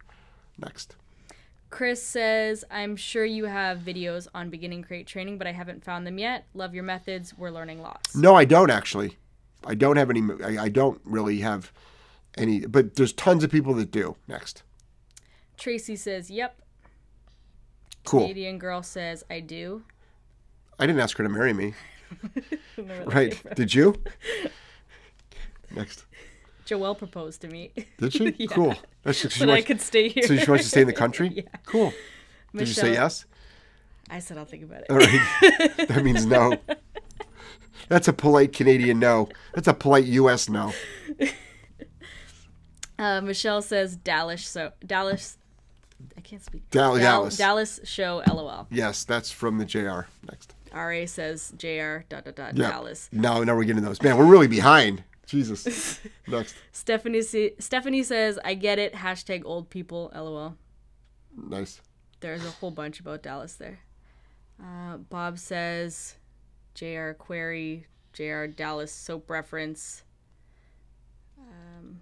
Next. Chris says, I'm sure you have videos on beginning crate training, but I haven't found them yet. Love your methods. We're learning lots. No, I don't actually. I don't have any. I, I don't really have any. But there's tons of people that do. Next. Tracy says, Yep. Cool. Canadian girl says, I do. I didn't ask her to marry me. Right? Did you? Next. Joelle proposed to me. Did she? Yeah. Cool. That's she so I could stay here. so she wants to stay in the country. Yeah. Cool. Did you say yes? I said I'll think about it. All right. that means no. That's a polite Canadian no. That's a polite U.S. no. Uh, Michelle says Dallas so Dallas. I can't speak. Dal- Dal- Dallas. Dallas show. LOL. Yes, that's from the JR. Next. Ra says Jr. Dot dot dot Yeah. Dallas. No, now we're getting those. Man, we're really behind. Jesus. Next. Stephanie Stephanie says I get it. Hashtag old people. LOL. Nice. There's a whole bunch about Dallas there. Uh, Bob says Jr. Query. Jr. Dallas soap reference. Um,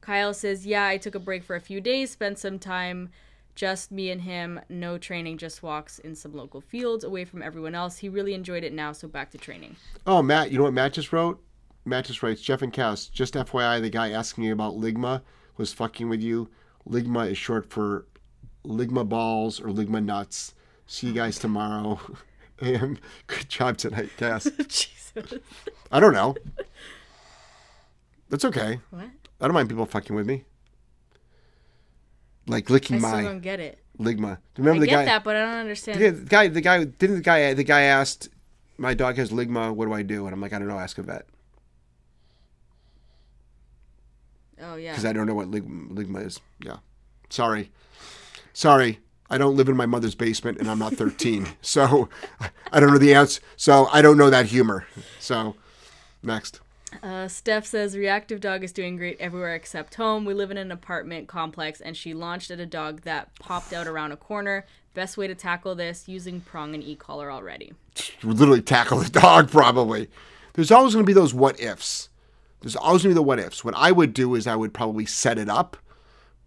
Kyle says, Yeah, I took a break for a few days, spent some time Just me and him, no training, just walks in some local fields away from everyone else. He really enjoyed it now, so back to training. Oh, Matt, you know what Matt just wrote? Matt just writes, Jeff and Cass, just FYI, the guy asking you about Ligma was fucking with you. Ligma is short for Ligma balls or Ligma nuts. See you guys tomorrow. and good job tonight, Cass. Jesus. I don't know. That's okay. What? I don't mind people fucking with me. Like licking I still my don't get it. Ligma. I Remember the get guy? that, but I don't understand. The guy, the guy, didn't the guy, the guy asked, my dog has Ligma, what do I do? And I'm like, I don't know, ask a vet. Oh yeah. because I don't know what lig- ligma is. Yeah, sorry, sorry. I don't live in my mother's basement, and I'm not 13, so I don't know the answer. So I don't know that humor. So next, Uh, Steph says reactive dog is doing great everywhere except home. We live in an apartment complex, and she launched at a dog that popped out around a corner. Best way to tackle this using prong and e-collar already. literally tackle the dog. Probably. There's always going to be those what ifs. There's always to be the what ifs. What I would do is I would probably set it up,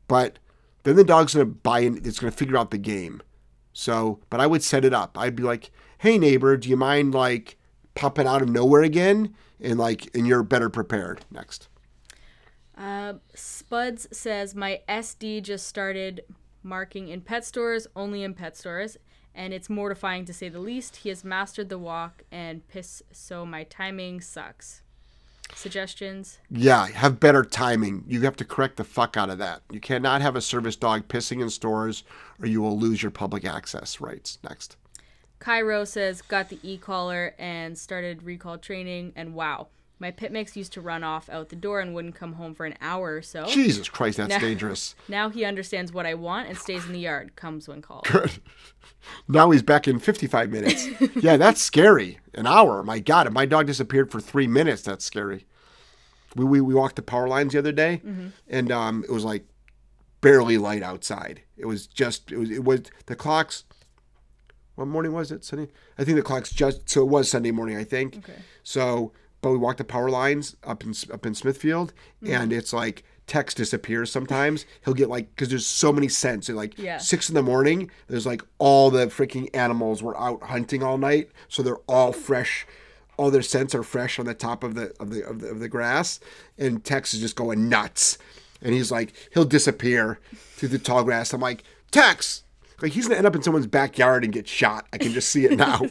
but then the dog's going to buy in. It's going to figure out the game. So, but I would set it up. I'd be like, "Hey neighbor, do you mind like popping out of nowhere again?" And like, and you're better prepared. Next. Uh, Spuds says my SD just started marking in pet stores, only in pet stores, and it's mortifying to say the least. He has mastered the walk and piss, so my timing sucks. Suggestions? Yeah, have better timing. You have to correct the fuck out of that. You cannot have a service dog pissing in stores, or you will lose your public access rights. Next. Cairo says got the e-collar and started recall training, and wow. My pit mix used to run off out the door and wouldn't come home for an hour or so. Jesus Christ, that's Now- dangerous. Now he understands what I want and stays in the yard, comes when called. Good. Now he's back in 55 minutes. yeah, that's scary. An hour. My God, if my dog disappeared for three minutes, that's scary. We, we, we walked the power lines the other day, and um, it was like barely light outside. It was just, it was, it was, the clocks, what morning was it? Sunday? I think the clock's just, so it was Sunday morning, I think. Okay. So, but we walk the power lines up in up in Smithfield, mm-hmm. and it's like Tex disappears sometimes. He'll get like because there's so many scents. At like Yeah. six in the morning, there's like all the freaking animals were out hunting all night, so they're all fresh. All their scents are fresh on the top of the of the of the, of the grass, and Tex is just going nuts. And he's like, he'll disappear through the tall grass. I'm like, Tex, like he's gonna end up in someone's backyard and get shot. I can just see it now.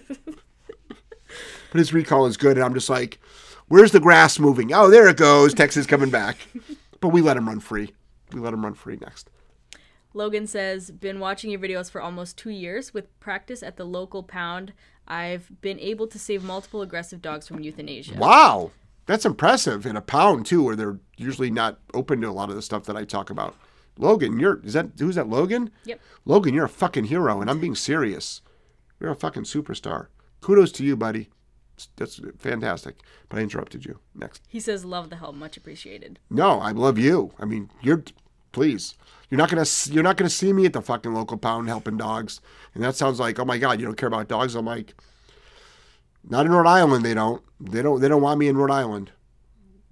but his recall is good, and I'm just like, where's the grass moving? Oh, there it goes. Tex's coming back. But we let him run free. We let him run free next. Logan says, been watching your videos for almost two years. With practice at the local pound, I've been able to save multiple aggressive dogs from euthanasia. Wow, that's impressive. In a pound too, where they're usually not open to a lot of the stuff that I talk about. Logan, you're is that who's that? Logan? Yep. Logan, you're a fucking hero, and I'm being serious. You're a fucking superstar. Kudos to you, buddy. That's fantastic. But I interrupted you. Next. He says, love the help, much appreciated. No, I love you. I mean, you're please. You're not gonna you're not gonna see me at the fucking local pound helping dogs. And that sounds like, oh my god, you don't care about dogs. I'm like, not in Rhode Island. They don't. They don't. They don't want me in Rhode Island.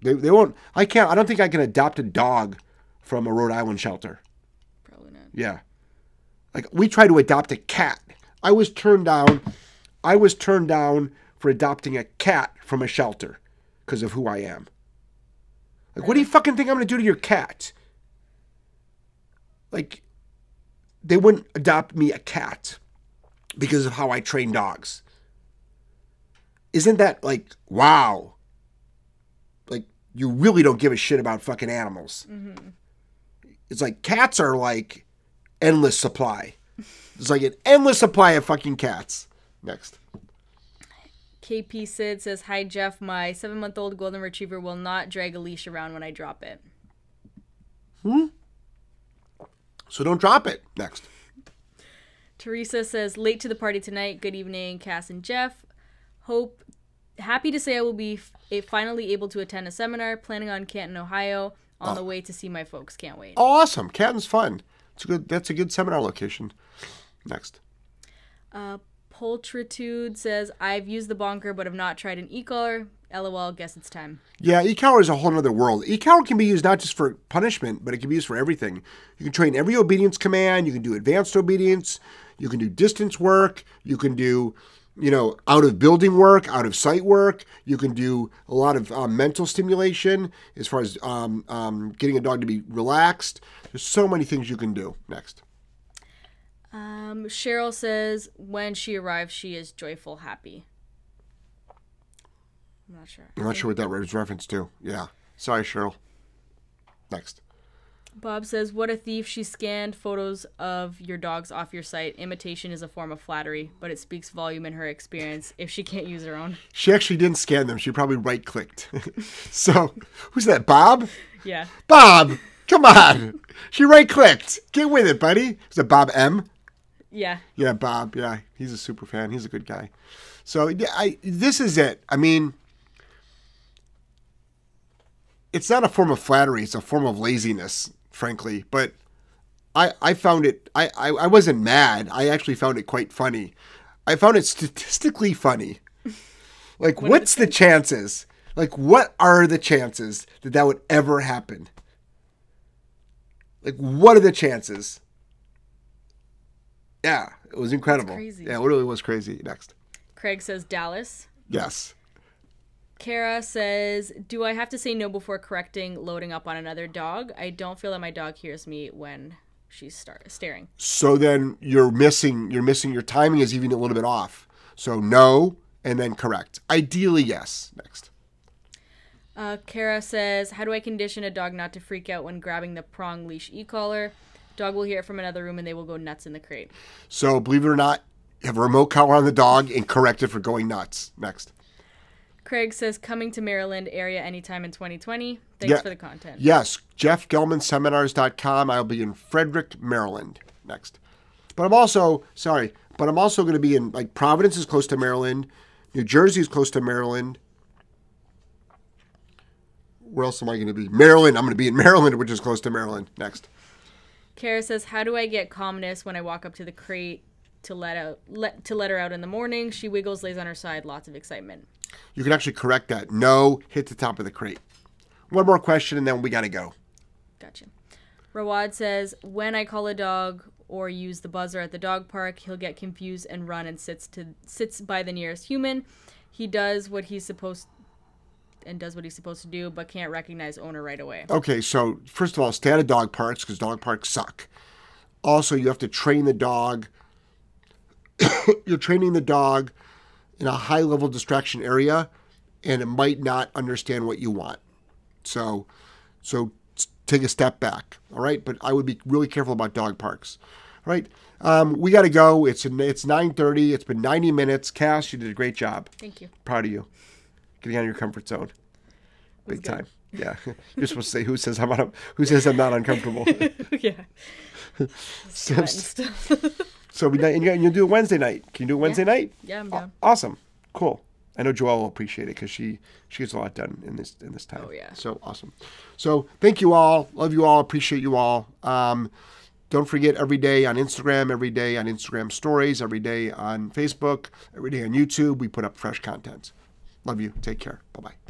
They they won't. I can't. I don't think I can adopt a dog from a Rhode Island shelter. Probably not. Yeah. Like we tried to adopt a cat. I was turned down. I was turned down for adopting a cat from a shelter because of who I am. Like, what do you fucking think I'm gonna do to your cat? Like, they wouldn't adopt me a cat because of how I train dogs. Isn't that like wow? Like, you really don't give a shit about fucking animals. Mm-hmm. It's like cats are like endless supply. It's like an endless supply of fucking cats. Next. KP Sid says, Hi Jeff, my seven month old golden retriever will not drag a leash around when I drop it. Hmm? So don't drop it. Next. Teresa says, late to the party tonight. Good evening, Cass and Jeff. Hope, happy to say I will be f- finally able to attend a seminar. Planning on Canton, Ohio. On the way to see my folks. Can't wait. Awesome. Canton's fun. It's a good. That's a good seminar location. Next. Uh, Poultritude says, I've used the bonker but have not tried an e-collar. LOL, guess it's time. Yeah, e-collar is a whole other world. E-collar can be used not just for punishment, but it can be used for everything. You can train every obedience command. You can do advanced obedience. You can do distance work. You can do, you know, out of building work, out of sight work. You can do a lot of um, mental stimulation as far as um, um, getting a dog to be relaxed. There's so many things you can do. Next. Um, Cheryl says, when she arrives, she is joyful, happy. I'm not sure. I'm not sure what that was reference to. Yeah. Sorry, Cheryl. Next. Bob says, What a thief. She scanned photos of your dogs off your site. Imitation is a form of flattery, but it speaks volume in her experience if she can't use her own. She actually didn't scan them. She probably right clicked. so, who's that? Bob? Yeah. Bob, come on. She right clicked. Get with it, buddy. Is it Bob M? Yeah. Yeah, Bob. Yeah, he's a super fan. He's a good guy. So, yeah, I, this is it. I mean, it's not a form of flattery, it's a form of laziness, frankly. But I, I found it, I, I, I wasn't mad. I actually found it quite funny. I found it statistically funny. Like, what's the chances? Like, what are the chances that that would ever happen? Like, what are the chances? Yeah, it was incredible. crazy. Yeah, it really was crazy. Next. Craig says, Dallas. Yes. Kara says, Do I have to say no before correcting loading up on another dog? I don't feel that my dog hears me when she's star- staring. So then you're missing you're missing your timing is even a little bit off. So no and then correct. Ideally yes. Next. Uh, Kara says, How do I condition a dog not to freak out when grabbing the prong leash e collar? Dog will hear it from another room and they will go nuts in the crate. So believe it or not, have a remote collar on the dog and correct it for going nuts. Next. Craig says, Coming to Maryland area anytime in 2020. Thanks Yeah. for the content. Yes, jeffgellmanseminars.com. I'll be in Frederick, Maryland next. But I'm also, sorry, but I'm also going to be in, like, Providence is close to Maryland. New Jersey is close to Maryland. Where else am I going to be? Maryland. I'm going to be in Maryland, which is close to Maryland next. Kara says, "How do I get calmness when I walk up to the crate to let out let to let her out in the morning? She wiggles, lays on her side, lots of excitement." You can actually correct that. No, hit the top of the crate. One more question, and then we got to go. Gotcha. Rawad says, "When I call a dog or use the buzzer at the dog park, he'll get confused and run and sits to sits by the nearest human. He does what he's supposed and does what he's supposed to do, but can't recognize owner right away." Okay, so first of all, stay out of dog parks because dog parks suck. Also, you have to train the dog. You're training the dog in a high level distraction area, and it might not understand what you want. So, so take a step back. All right, but I would be really careful about dog parks. All right, um, we got to go. It's it's nine thirty. It's been ninety minutes. Cass, you did a great job. Thank you. Proud of you. Getting out of your comfort zone. Big time. Yeah. You're supposed to say who says I'm not, who says I'm not uncomfortable. yeah. so, so we and you- and you'll do it Wednesday night. Can you do it Wednesday night? Yeah, I'm down. Awesome. Cool. I know Joelle will appreciate it because she she gets a lot done in this in this time. Oh, yeah. So awesome. So thank you all. Love you all. Appreciate you all. Um, don't forget every day on Instagram, every day on Instagram stories, every day on Facebook, every day on YouTube, we put up fresh content. Love you. Take care. Bye bye.